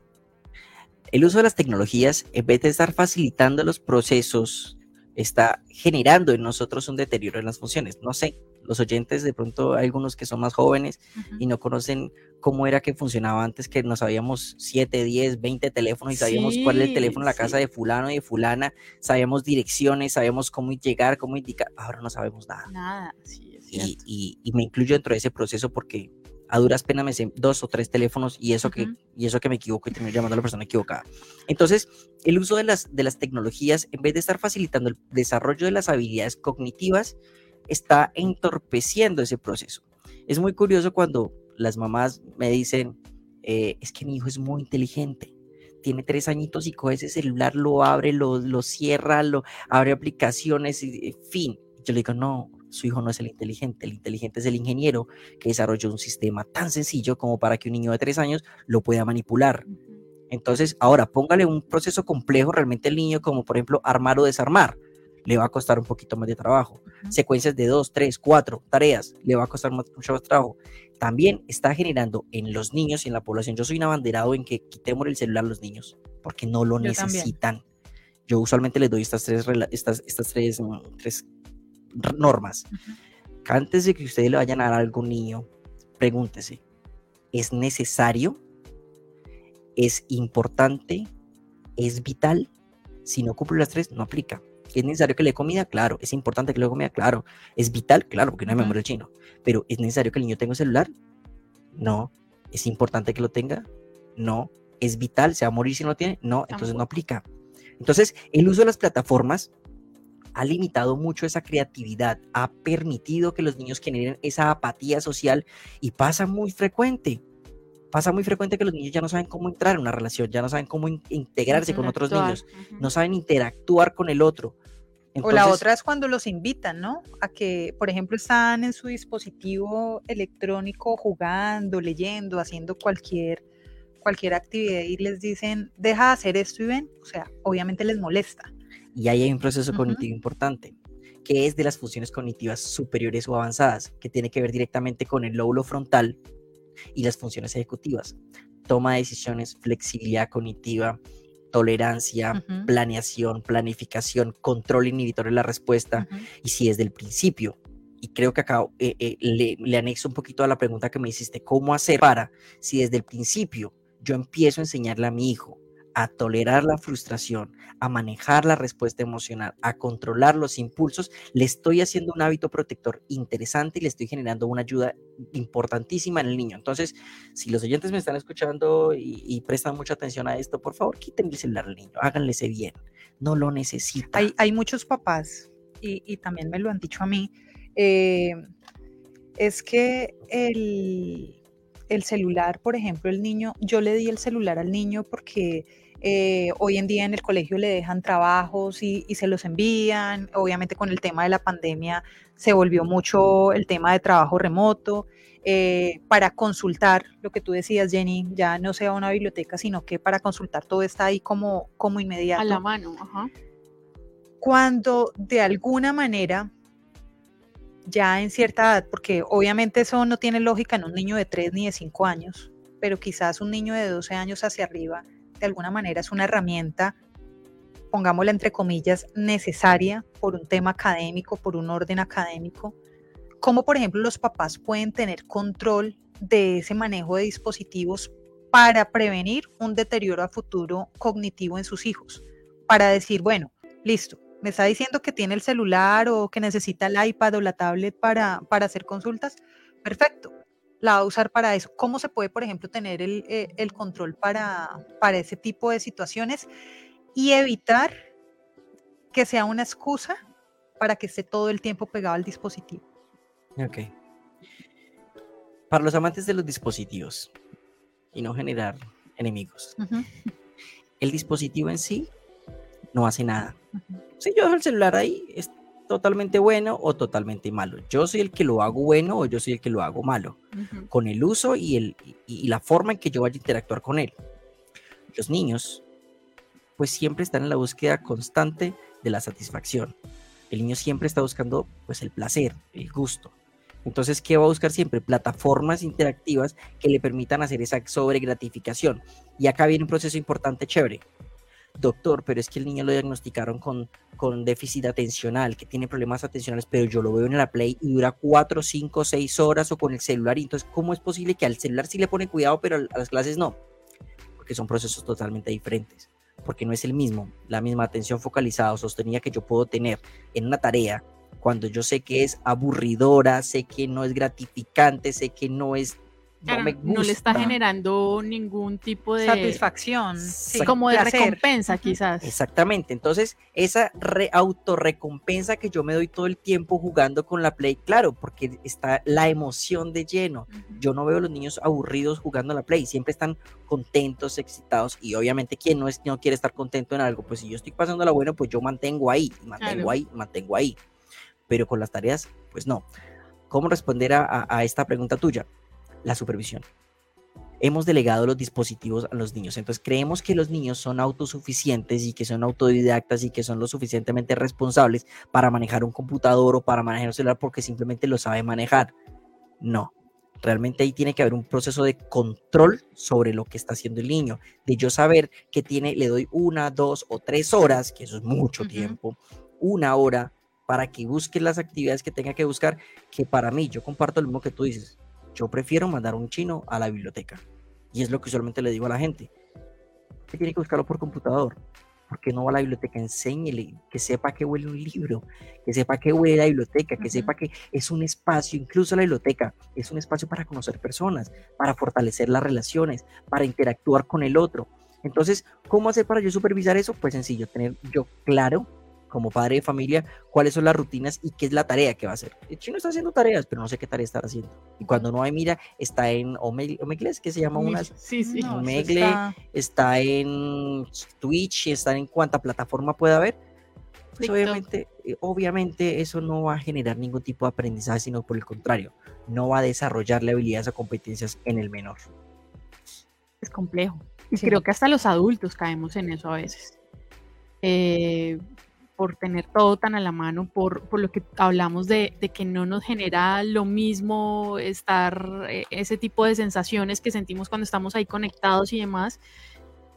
[SPEAKER 3] El uso de las tecnologías, en vez de estar facilitando los procesos, está generando en nosotros un deterioro en las funciones. No sé, los oyentes, de pronto hay algunos que son más jóvenes y no conocen cómo era que funcionaba antes, que no sabíamos 7, 10, 20 teléfonos y sabíamos cuál es el teléfono en la casa de fulano y de fulana, sabíamos direcciones, sabíamos cómo llegar, cómo indicar. Ahora no sabemos nada.
[SPEAKER 2] Nada, sí,
[SPEAKER 3] y, y, me incluyo dentro de ese proceso porque a duras penas me sé dos o tres teléfonos y eso, que, y eso que me equivoco y termino llamando a la persona equivocada. Entonces, el uso de las, de las tecnologías, en vez de estar facilitando el desarrollo de las habilidades cognitivas, está entorpeciendo ese proceso. Es muy curioso cuando las mamás me dicen, eh, es que mi hijo es muy inteligente, tiene tres añitos y coge ese celular, lo abre, lo, lo cierra, lo abre aplicaciones, y, fin. Yo le digo, no, su hijo no es el inteligente, el inteligente es el ingeniero que desarrolló un sistema tan sencillo como para que un niño de tres años lo pueda manipular. Entonces, ahora póngale un proceso complejo realmente al niño, como por ejemplo armar o desarmar, le va a costar un poquito más de trabajo. Secuencias de dos, tres, cuatro tareas, le va a costar mucho más trabajo. También está generando en los niños y en la población. Yo soy un abanderado en que quitemos el celular a los niños, porque no lo necesitan. Yo usualmente les doy estas tres, estas, estas tres, mm, tres normas. Antes de que ustedes le vayan a dar a algún niño, pregúntese, ¿es necesario? ¿Es importante? ¿Es vital? Si no cumple las tres, no aplica. ¿Es necesario que le dé comida? Claro. ¿Es importante que le dé comida? Claro. ¿Es vital? Claro, porque no hay memoria chino. Pero ¿es necesario que el niño tenga un celular? No. ¿Es importante que lo tenga? No. ¿Es vital? ¿Se va a morir si no lo tiene? No. Entonces no aplica. Entonces, el uso de las plataformas ha limitado mucho esa creatividad, ha permitido que los niños generen esa apatía social y pasa muy frecuente. Pasa muy frecuente que los niños ya no saben cómo entrar en una relación, ya no saben cómo integrarse con otros niños, no saben interactuar con el otro.
[SPEAKER 4] o la otra es cuando los invitan, ¿no? A que, por ejemplo, están en su dispositivo electrónico jugando, leyendo, haciendo cualquier, cualquier actividad y les dicen, deja de hacer esto y ven. O sea, obviamente les molesta.
[SPEAKER 3] Y ahí hay un proceso cognitivo importante, que es de las funciones cognitivas superiores o avanzadas, que tiene que ver directamente con el lóbulo frontal y las funciones ejecutivas. Toma de decisiones, flexibilidad cognitiva, tolerancia, planeación, planificación, control inhibitorio de la respuesta. Y si desde el principio, y creo que acá eh, eh, le, le anexo un poquito a la pregunta que me hiciste, ¿cómo hacer para, si desde el principio yo empiezo a enseñarle a mi hijo a tolerar la frustración, a manejar la respuesta emocional, a controlar los impulsos, le estoy haciendo un hábito protector interesante y le estoy generando una ayuda importantísima en el niño. Entonces, si los oyentes me están escuchando y, prestan mucha atención a esto, por favor, quítenle el celular al niño, háganle bien, no lo necesita.
[SPEAKER 4] Hay, muchos papás, y, también me lo han dicho a mí, eh, es que el el celular, por ejemplo, el niño, yo le di el celular al niño porque eh, hoy en día en el colegio le dejan trabajos y, se los envían. Obviamente con el tema de la pandemia se volvió mucho el tema de trabajo remoto. Eh, para consultar lo que tú decías, Jenny, ya no sea una biblioteca, sino que para consultar todo está ahí como, como inmediato.
[SPEAKER 2] A la mano, ajá.
[SPEAKER 4] Cuando de alguna manera, ya en cierta edad, porque obviamente eso no tiene lógica en un niño de 3 ni de 5 años, pero quizás un niño de 12 años hacia arriba, de alguna manera es una herramienta, pongámosla entre comillas, necesaria por un tema académico, por un orden académico, cómo, por ejemplo, los papás pueden tener control de ese manejo de dispositivos para prevenir un deterioro a futuro cognitivo en sus hijos. Para decir, bueno, listo, me está diciendo que tiene el celular o que necesita el iPad o la tablet para, para hacer consultas. Perfecto, la va a usar para eso. ¿Cómo se puede, por ejemplo, tener el, eh, el control para, para ese tipo de situaciones y evitar que sea una excusa para que esté todo el tiempo pegado al dispositivo?
[SPEAKER 3] Ok. Para los amantes de los dispositivos y no generar enemigos, el dispositivo en sí no hace nada. Si yo dejo el celular ahí, es totalmente bueno o totalmente malo. Yo soy el que lo hago bueno o yo soy el que lo hago malo, con el uso y, el, y la forma en que yo vaya a interactuar con él. Los niños, pues siempre están en la búsqueda constante de la satisfacción. El niño siempre está buscando pues el placer, el gusto. Entonces, ¿qué va a buscar siempre? Plataformas interactivas que le permitan hacer esa sobregratificación. Y acá viene un proceso importante, chévere. Doctor, pero es que el niño lo diagnosticaron con, con déficit atencional, que tiene problemas atencionales, pero yo lo veo en la Play y dura 4, 5, 6 horas o con el celular. Y entonces, ¿cómo es posible que al celular sí le pone cuidado, pero a las clases no? Porque son procesos totalmente diferentes. Porque no es el mismo, la misma atención focalizada o sostenida que yo puedo tener en una tarea cuando yo sé que es aburridora, sé que no es gratificante, sé que no es
[SPEAKER 2] no, le está generando ningún tipo de
[SPEAKER 4] satisfacción,
[SPEAKER 2] como de recompensa quizás.
[SPEAKER 3] Exactamente, entonces esa re autorrecompensa que yo me doy todo el tiempo jugando con la Play, claro, porque está la emoción de lleno. Yo no veo a los niños aburridos jugando a la Play, siempre están contentos, excitados y obviamente quien no, es, no quiere estar contento en algo, pues si yo estoy pasando la buena, pues yo mantengo ahí, mantengo ahí, mantengo ahí pero con las tareas, pues no. ¿Cómo responder a, esta pregunta tuya? La supervisión. Hemos delegado los dispositivos a los niños, entonces creemos que los niños son autosuficientes y que son autodidactas y que son lo suficientemente responsables para manejar un computador o para manejar un celular porque simplemente lo saben manejar. No, realmente ahí tiene que haber un proceso de control sobre lo que está haciendo el niño, de yo saber que tiene, le doy una, dos o tres horas, que eso es mucho tiempo, una hora para que busque las actividades que tenga que buscar, que para mí, yo comparto lo mismo que tú dices, yo prefiero mandar un chino a la biblioteca. Y es lo que usualmente le digo a la gente. que tiene que buscarlo por computador? porque no va a la biblioteca? Enséñele, que sepa que huele un libro, que sepa que huele la biblioteca, que sepa que es un espacio, incluso la biblioteca, es un espacio para conocer personas, para fortalecer las relaciones, para interactuar con el otro. Entonces, ¿cómo hacer para yo supervisar eso? Pues sencillo, tener yo claro como padre de familia, cuáles son las rutinas y qué es la tarea que va a hacer. El chino está haciendo tareas, pero no sé qué tarea está haciendo. Y cuando no hay mira, está en Omegle, que se llama una.
[SPEAKER 2] Sí, sí.
[SPEAKER 3] Omegle, está... en Twitch, está en cuánta plataforma puede haber. Pues obviamente, eh, obviamente eso no va a generar ningún tipo de aprendizaje, sino por el contrario, no va a desarrollarle habilidades o competencias en el menor.
[SPEAKER 2] Es complejo. Y creo que hasta los adultos caemos en eso a veces. Eh, por tener todo tan a la mano, por, por lo que hablamos de, de, que no nos genera lo mismo estar, eh, ese tipo de sensaciones que sentimos cuando estamos ahí conectados y demás.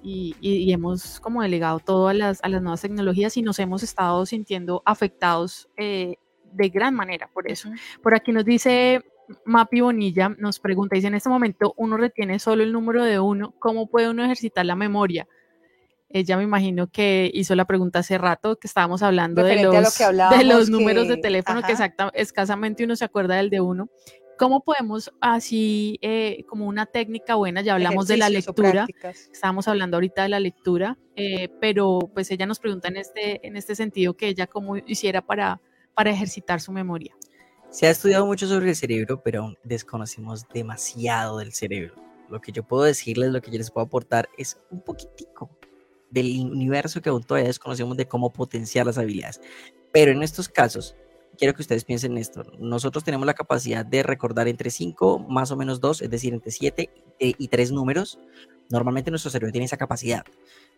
[SPEAKER 2] Y, y, hemos como delegado todo a las, a las, nuevas tecnologías y nos hemos estado sintiendo afectados eh, de gran manera por eso. Por aquí nos dice Mapi Bonilla, nos pregunta, dice, en este momento uno retiene solo el número de uno, ¿cómo puede uno ejercitar la memoria? Ella me imagino que hizo la pregunta hace rato, que estábamos hablando de los, de los números de teléfono, que exacta, escasamente uno se acuerda del de uno. ¿Cómo podemos así, eh, como una técnica buena, ya hablamos de la lectura, estábamos hablando ahorita de la lectura, eh, pero pues ella nos pregunta en este, en este sentido que ella cómo hiciera para, para ejercitar su memoria.
[SPEAKER 3] Se ha estudiado mucho sobre el cerebro, pero aún desconocemos demasiado del cerebro. Lo que yo puedo decirles, lo que yo les puedo aportar es un poquitico del universo que aún todavía desconocemos de cómo potenciar las habilidades. Pero en estos casos, quiero que ustedes piensen en esto. Nosotros tenemos la capacidad de recordar entre 5, más o menos 2, es decir, entre 7 eh, y 3 números. Normalmente nuestro cerebro tiene esa capacidad.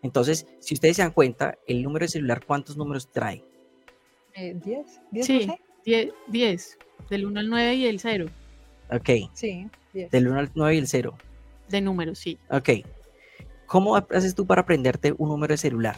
[SPEAKER 3] Entonces, si ustedes se dan cuenta, el número de celular, ¿cuántos números trae?
[SPEAKER 4] 10, eh, 10,
[SPEAKER 2] sí, 10, 10. Del 1 al 9 y el 0.
[SPEAKER 3] Ok.
[SPEAKER 4] Sí.
[SPEAKER 3] Del 1 al 9 y el 0.
[SPEAKER 2] De números, sí.
[SPEAKER 3] Ok. ¿Cómo haces tú para aprenderte un número de celular?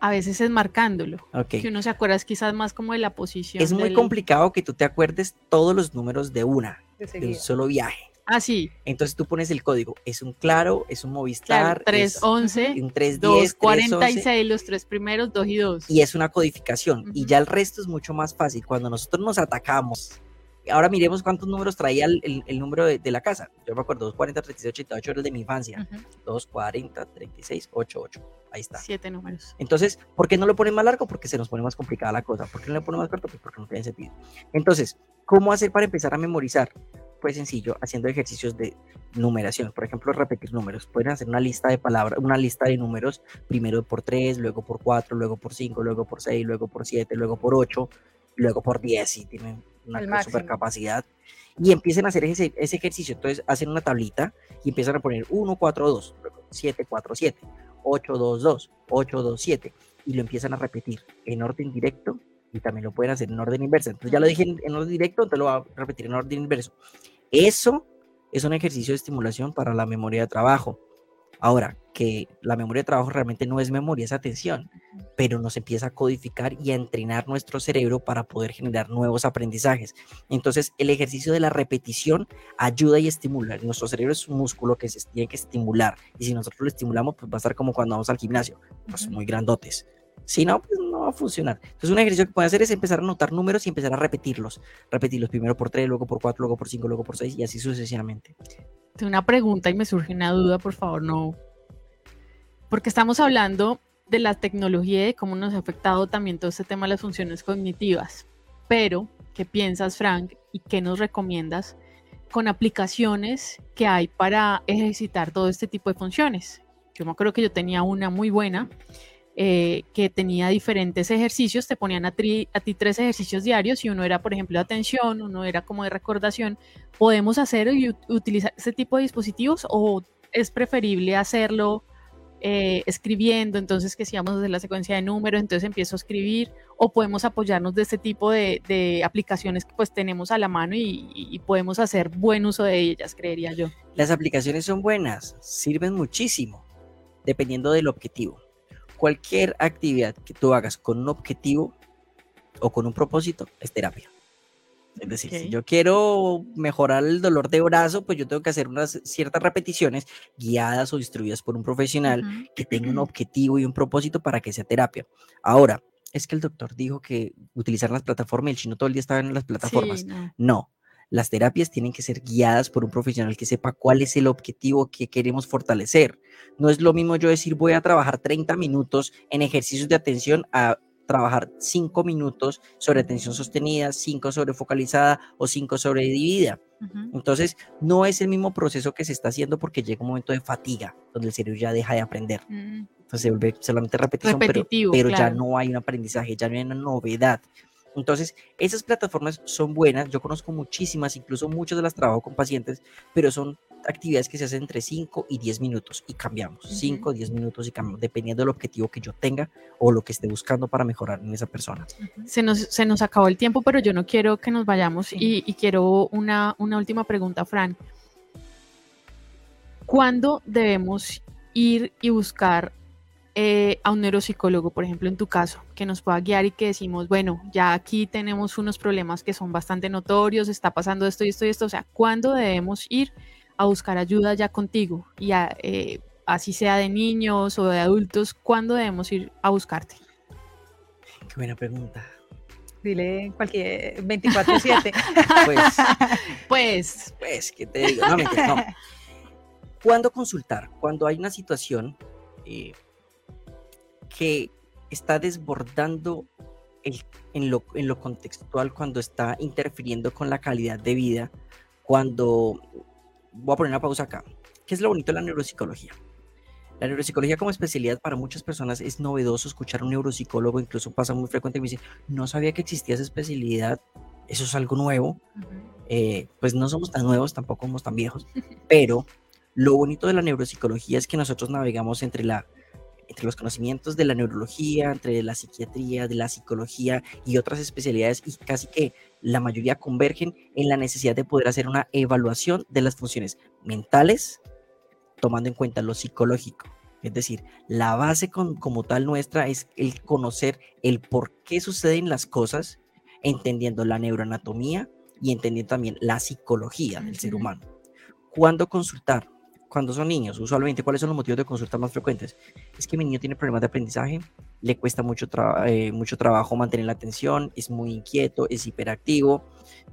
[SPEAKER 2] A veces es marcándolo.
[SPEAKER 3] Ok.
[SPEAKER 2] Que uno se acuerda quizás más como de la posición.
[SPEAKER 3] Es muy
[SPEAKER 2] del-
[SPEAKER 3] complicado que tú te acuerdes todos los números de una,
[SPEAKER 4] De
[SPEAKER 3] de un solo viaje.
[SPEAKER 2] Ah, sí.
[SPEAKER 3] Entonces tú pones el código. Es un claro, es un
[SPEAKER 2] Claro,
[SPEAKER 3] Movistar,
[SPEAKER 2] 3,
[SPEAKER 3] es
[SPEAKER 2] 11,
[SPEAKER 3] un 310,
[SPEAKER 2] 2,
[SPEAKER 3] 311,
[SPEAKER 2] 46, los tres primeros, 2 y 2.
[SPEAKER 3] y es una codificación. Y
[SPEAKER 2] Ujú.
[SPEAKER 3] ya el resto es mucho más fácil. Cuando nosotros nos atacamos, ahora miremos cuántos números traía el, el- el número de, de la casa. Yo me acuerdo, 240, 36, 88 era el de mi infancia. 240, 36, 88. Ahí está.
[SPEAKER 2] Siete números.
[SPEAKER 3] Entonces, ¿por qué no lo ponen más largo? Porque se nos pone más complicada la cosa. ¿Por qué no lo ponen más corto? Pues porque no tiene sentido. Entonces, ¿cómo hacer para empezar a memorizar? Pues sencillo, haciendo ejercicios de numeración. Por ejemplo, repetir números. Pueden hacer una lista de palabras, una lista de números, primero por 3, luego por 4, luego por 5, luego por 6, luego por 7, luego por 8, luego por 10, y tienen una
[SPEAKER 4] El
[SPEAKER 3] super
[SPEAKER 4] máximo.
[SPEAKER 3] capacidad. Y empiecen a hacer ese, ese ejercicio. Entonces, hacen una tablita y empiezan a poner 1, 4, 2, luego 7, 4, 7, 8, 2, 2, 8, 2, 7, y lo empiezan a repetir en orden directo y también lo pueden hacer en orden inverso. Entonces ya lo dije en, en orden directo, entonces lo voy a repetir en orden inverso. Eso es un ejercicio de estimulación para la memoria de trabajo. Ahora, que la memoria de trabajo realmente no es memoria, es atención, pero nos empieza a codificar y a entrenar nuestro cerebro para poder generar nuevos aprendizajes. Entonces, el ejercicio de la repetición ayuda y estimula. Nuestro cerebro es un músculo que se tiene que estimular y si nosotros lo estimulamos, pues va a estar como cuando vamos al gimnasio, pues muy grandotes. Si no, pues no va a funcionar. Entonces, un ejercicio que pueden hacer es empezar a anotar números y empezar a repetirlos. Repetirlos primero por 3, luego por 4, luego por 5, luego por 6 y así sucesivamente.
[SPEAKER 2] Tengo una pregunta y me surge una duda, por favor, no. Porque estamos hablando de la tecnología y de cómo nos ha afectado también todo este tema de las funciones cognitivas. Pero, ¿qué piensas, Frank? ¿Y qué nos recomiendas con aplicaciones que hay para ejercitar todo este tipo de funciones? Yo me acuerdo que yo tenía una muy buena eh, que tenía diferentes ejercicios, te ponían a, ti tres ejercicios diarios y uno era, por ejemplo, de atención, uno era como de recordación. ¿Podemos hacer y ut- utilizar este tipo de dispositivos o es preferible hacerlo eh, escribiendo? Entonces, que si vamos a hacer la secuencia de números, entonces empiezo a escribir o podemos apoyarnos de este tipo de, aplicaciones que pues tenemos a la mano y- y podemos hacer buen uso de ellas, creería yo.
[SPEAKER 3] Las aplicaciones son buenas, sirven muchísimo, dependiendo del objetivo. Cualquier actividad que tú hagas con un objetivo o con un propósito es terapia. Es decir, si
[SPEAKER 2] Ok.
[SPEAKER 3] yo quiero mejorar el dolor de brazo, pues yo tengo que hacer unas ciertas repeticiones guiadas o instruidas por un profesional
[SPEAKER 2] Ujú.
[SPEAKER 3] que tenga un objetivo y un propósito para que sea terapia. Ahora, es que el doctor dijo que utilizar las plataformas, el chino todo el día estaba en las plataformas.
[SPEAKER 2] Sí, no.
[SPEAKER 3] No, las terapias tienen que ser guiadas por un profesional que sepa cuál es el objetivo que queremos fortalecer. No es lo mismo yo decir voy a trabajar 30 minutos en ejercicios de atención a trabajar 5 minutos sobre atención sostenida, 5 sobre focalizada o 5 sobre dividida. Entonces, no es el mismo proceso que se está haciendo porque llega un momento de fatiga, donde el cerebro ya deja de aprender.
[SPEAKER 2] Mm.
[SPEAKER 3] Entonces se vuelve solamente repetición, pero-
[SPEAKER 2] Repetitivo,
[SPEAKER 3] pero, ya
[SPEAKER 2] claro.
[SPEAKER 3] no hay un aprendizaje, ya no hay una novedad. Entonces, esas plataformas son buenas, yo conozco muchísimas, incluso muchas de las trabajo con pacientes, pero son actividades que se hacen entre 5 y 10 minutos y cambiamos,
[SPEAKER 2] Ujú.
[SPEAKER 3] 5 o 10 minutos y cambiamos, dependiendo del objetivo que yo tenga o lo que esté buscando para mejorar en esa persona.
[SPEAKER 2] Se nos, se nos acabó el tiempo, pero yo no quiero que nos vayamos y, y quiero una, una última pregunta, Fran. ¿Cuándo debemos ir y buscar eh, a un neuropsicólogo, por ejemplo, en tu caso, que nos pueda guiar y que decimos, bueno, ya aquí tenemos unos problemas que son bastante notorios, está pasando esto y esto y esto, o sea, ¿cuándo debemos ir a buscar ayuda ya contigo? Y a, eh, así sea de niños o de adultos, ¿cuándo debemos ir a buscarte?
[SPEAKER 3] Qué buena pregunta.
[SPEAKER 4] Dile cualquier 24-7.
[SPEAKER 3] Pues,
[SPEAKER 2] Pues,
[SPEAKER 3] pues, ¿qué te digo? No, mentira, no. ¿Cuándo consultar? Cuando hay una situación eh, que está desbordando en, lo, en lo contextual cuando está interfiriendo con la calidad de vida, cuando... Voy a poner una pausa acá. ¿Qué es lo bonito de la neuropsicología? La neuropsicología como especialidad para muchas personas es novedoso escuchar a un neuropsicólogo, incluso pasa muy frecuente que me dice, no sabía que existía esa especialidad, eso es algo nuevo. Eh, pues no somos tan nuevos, tampoco somos tan viejos, pero lo bonito de la neuropsicología es que nosotros navegamos entre la entre los conocimientos de la neurología, entre la psiquiatría, de la psicología y otras especialidades y casi que la mayoría convergen en la necesidad de poder hacer una evaluación de las funciones mentales, tomando en cuenta lo psicológico. Es decir, la base como tal nuestra es el conocer el por qué suceden las cosas, entendiendo la neuroanatomía y entendiendo también la psicología del ser humano. ¿Cuándo consultar? Cuando son niños, usualmente, ¿cuáles son los motivos de consulta más frecuentes? Es que mi niño tiene problemas de aprendizaje, le cuesta mucho, eh, mucho trabajo mantener la atención, es muy inquieto, es hiperactivo,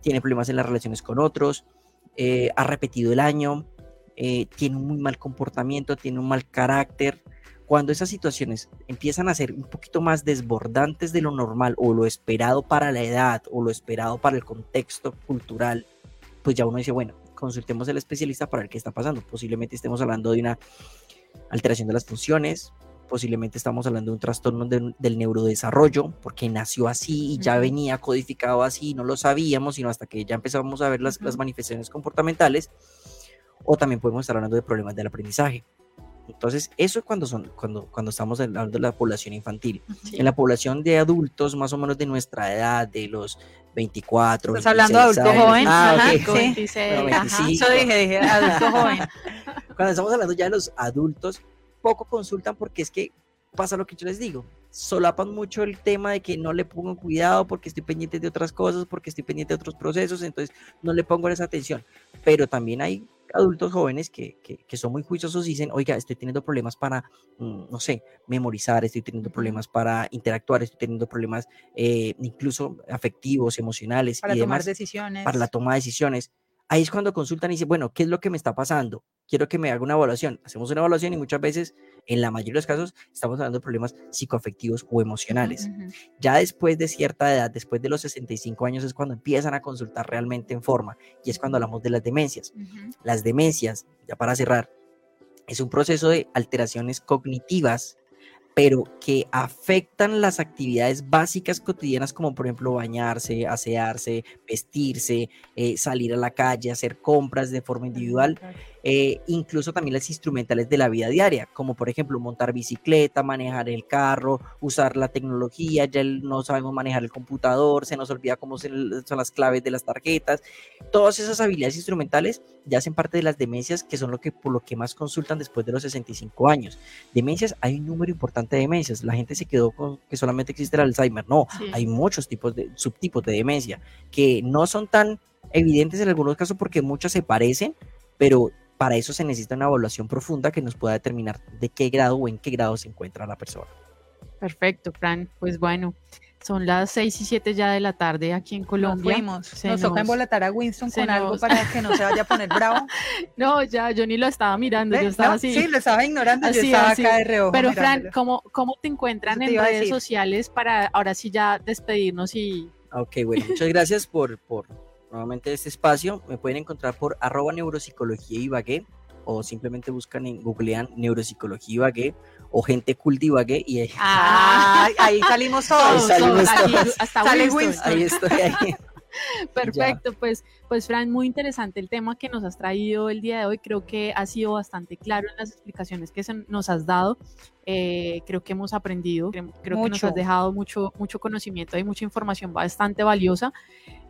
[SPEAKER 3] tiene problemas en las relaciones con otros, eh, ha repetido el año, eh, tiene un muy mal comportamiento, tiene un mal carácter. Cuando esas situaciones empiezan a ser un poquito más desbordantes de lo normal o lo esperado para la edad o lo esperado para el contexto cultural, pues ya uno dice, bueno, consultemos al especialista para ver qué está pasando. Posiblemente estemos hablando de una alteración de las funciones, posiblemente estamos hablando de un trastorno del neurodesarrollo, porque nació así y ya venía codificado así, no lo sabíamos, sino hasta que ya empezamos a ver las, las manifestaciones comportamentales o también podemos estar hablando de problemas del aprendizaje. Entonces, eso es cuando, son, cuando, cuando estamos hablando de la población infantil. En la población de adultos, más o menos de nuestra edad, de los 24,
[SPEAKER 4] Estás hablando de adulto joven.
[SPEAKER 3] Ah,
[SPEAKER 4] Eso dije, dije, adulto joven.
[SPEAKER 3] Cuando estamos hablando ya de los adultos, poco consultan porque es que pasa lo que yo les digo. Solapan mucho el tema de que no le pongo cuidado porque estoy pendiente de otras cosas, porque estoy pendiente de otros procesos, entonces no le pongo esa atención. Pero también hay adultos jóvenes que, que, son muy juiciosos y dicen, oiga, estoy teniendo problemas para, mm, no sé, memorizar, estoy teniendo problemas para interactuar, estoy teniendo problemas eh, incluso afectivos, emocionales.
[SPEAKER 4] Para
[SPEAKER 3] y
[SPEAKER 4] tomar
[SPEAKER 3] demás,
[SPEAKER 4] decisiones.
[SPEAKER 3] Para la toma de decisiones. Ahí es cuando consultan y dicen, bueno, ¿qué es lo que me está pasando? Quiero que me haga una evaluación. Hacemos una evaluación y muchas veces en la mayoría de los casos estamos hablando de problemas psicoafectivos o emocionales. Ya después de cierta edad, después de los 65 años, es cuando empiezan a consultar realmente en forma y es cuando hablamos de las demencias. Las demencias, ya para cerrar, es un proceso de alteraciones cognitivas pero que afectan las actividades básicas cotidianas como por ejemplo bañarse, asearse, vestirse, eh, salir a la calle, hacer compras de forma individual eh, incluso también las instrumentales de la vida diaria, como por ejemplo montar bicicleta, manejar el carro, usar la tecnología, ya no sabemos manejar el computador, se nos olvida cómo son las claves de las tarjetas, todas esas habilidades instrumentales ya hacen parte de las demencias que son lo que por lo que más consultan después de los 65 años. Demencias, hay un número importante de demencias, la gente se quedó con que solamente existe el Alzheimer, no, hay muchos tipos de subtipos de demencia que no son tan evidentes en algunos casos porque muchas se parecen, pero para eso se necesita una evaluación profunda que nos pueda determinar de qué grado o en qué grado se encuentra la persona.
[SPEAKER 2] Perfecto, Fran. Pues bueno, son las 6 y 7 ya de la tarde aquí en Colombia.
[SPEAKER 4] Nos, nos, toca embolatar a Winston con algo para que no se vaya a poner bravo.
[SPEAKER 2] no, ya, yo ni lo estaba mirando, yo estaba así.
[SPEAKER 4] Sí, lo estaba ignorando, yo estaba acá de reojo.
[SPEAKER 2] Pero Fran, ¿cómo, ¿cómo te encuentran en redes sociales para ahora sí ya despedirnos y...
[SPEAKER 3] Ok, bueno, muchas gracias por, por nuevamente este espacio. Me pueden encontrar por arroba neuropsicología Ibagué o simplemente buscan en googlean neuropsicología Ibagué o gente cool de Ibagué y ahí,
[SPEAKER 4] ah, ahí salimos todos.
[SPEAKER 3] Ahí salimos
[SPEAKER 2] todos. hasta
[SPEAKER 3] Ahí estoy ahí.
[SPEAKER 2] Perfecto, pues, pues Fran, muy interesante el tema que nos has traído el día de hoy. Creo que ha sido bastante claro en las explicaciones que nos has dado. Eh, creo que hemos aprendido, creo, que nos has dejado mucho, mucho conocimiento y mucha información bastante valiosa.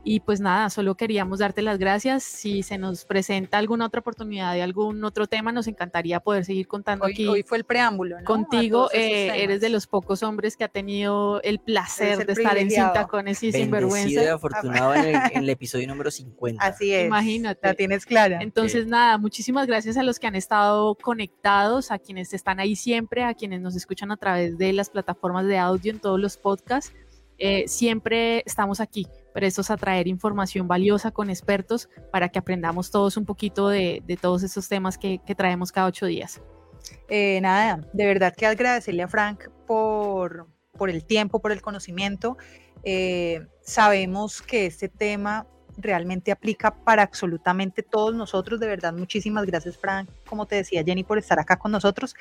[SPEAKER 2] Y pues nada, solo queríamos darte las gracias. Si se nos presenta alguna otra oportunidad de algún otro tema, nos encantaría poder seguir contando
[SPEAKER 4] hoy,
[SPEAKER 2] aquí.
[SPEAKER 4] Hoy fue el preámbulo.
[SPEAKER 2] Contigo, eh, eres de los pocos hombres que ha tenido el placer de estar en Cinta con y Sinvergüenza.
[SPEAKER 3] y afortunado en el, episodio número 50.
[SPEAKER 4] Así es.
[SPEAKER 2] Imagínate.
[SPEAKER 4] La tienes clara.
[SPEAKER 2] Entonces, nada, muchísimas gracias a los que han estado conectados, a quienes están ahí siempre, a quienes nos escuchan a través de las plataformas de audio en todos los podcasts. Eh, siempre estamos aquí prestos a traer información valiosa con expertos para que aprendamos todos un poquito de, todos esos temas que, traemos cada ocho días.
[SPEAKER 4] Eh, nada, de verdad que agradecerle a Frank por, por el tiempo, por el conocimiento Eh, sabemos que este tema realmente aplica para absolutamente todos nosotros. De verdad, muchísimas gracias, Frank. Como te decía Jenny, por estar acá con nosotros.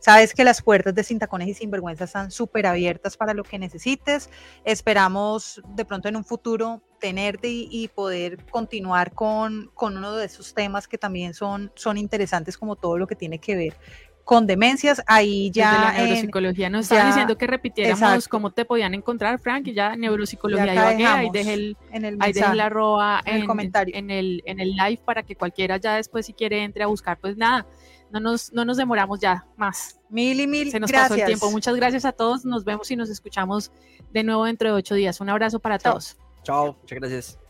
[SPEAKER 4] Sabes que las puertas de Sintacones y Sinvergüenza están súper abiertas para lo que necesites. Esperamos de pronto en un futuro tenerte y, poder continuar con, con, uno de esos temas que también son, son interesantes, como todo lo que tiene que ver con demencias, ahí ya...
[SPEAKER 2] Desde la neuropsicología nos estaban diciendo que repitiéramos cómo te podían encontrar, Frank, y ya neuropsicología ya ahí, ahí dejé el, en el ahí dejé la arroba en, el comentario. En el, en el live para que cualquiera ya después si quiere entre a buscar, pues nada, no nos, no nos demoramos ya más.
[SPEAKER 4] Mil y mil
[SPEAKER 2] Se nos
[SPEAKER 4] gracias.
[SPEAKER 2] pasó el tiempo. Muchas gracias a todos, nos vemos y nos escuchamos de nuevo dentro de ocho días. Un abrazo para todos.
[SPEAKER 3] Chao, muchas gracias.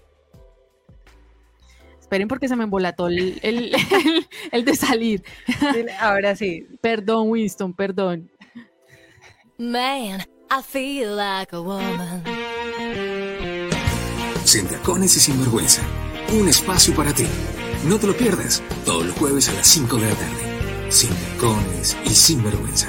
[SPEAKER 2] Esperen porque se me embolató el, el, el, de salir.
[SPEAKER 4] Ahora sí.
[SPEAKER 2] Perdón, Winston, perdón.
[SPEAKER 1] Man, I feel like a woman. Sin tacones y sin vergüenza. Un espacio para ti. No te lo pierdas. Todos los jueves a las 5 de la tarde. Sin tacones y sin vergüenza.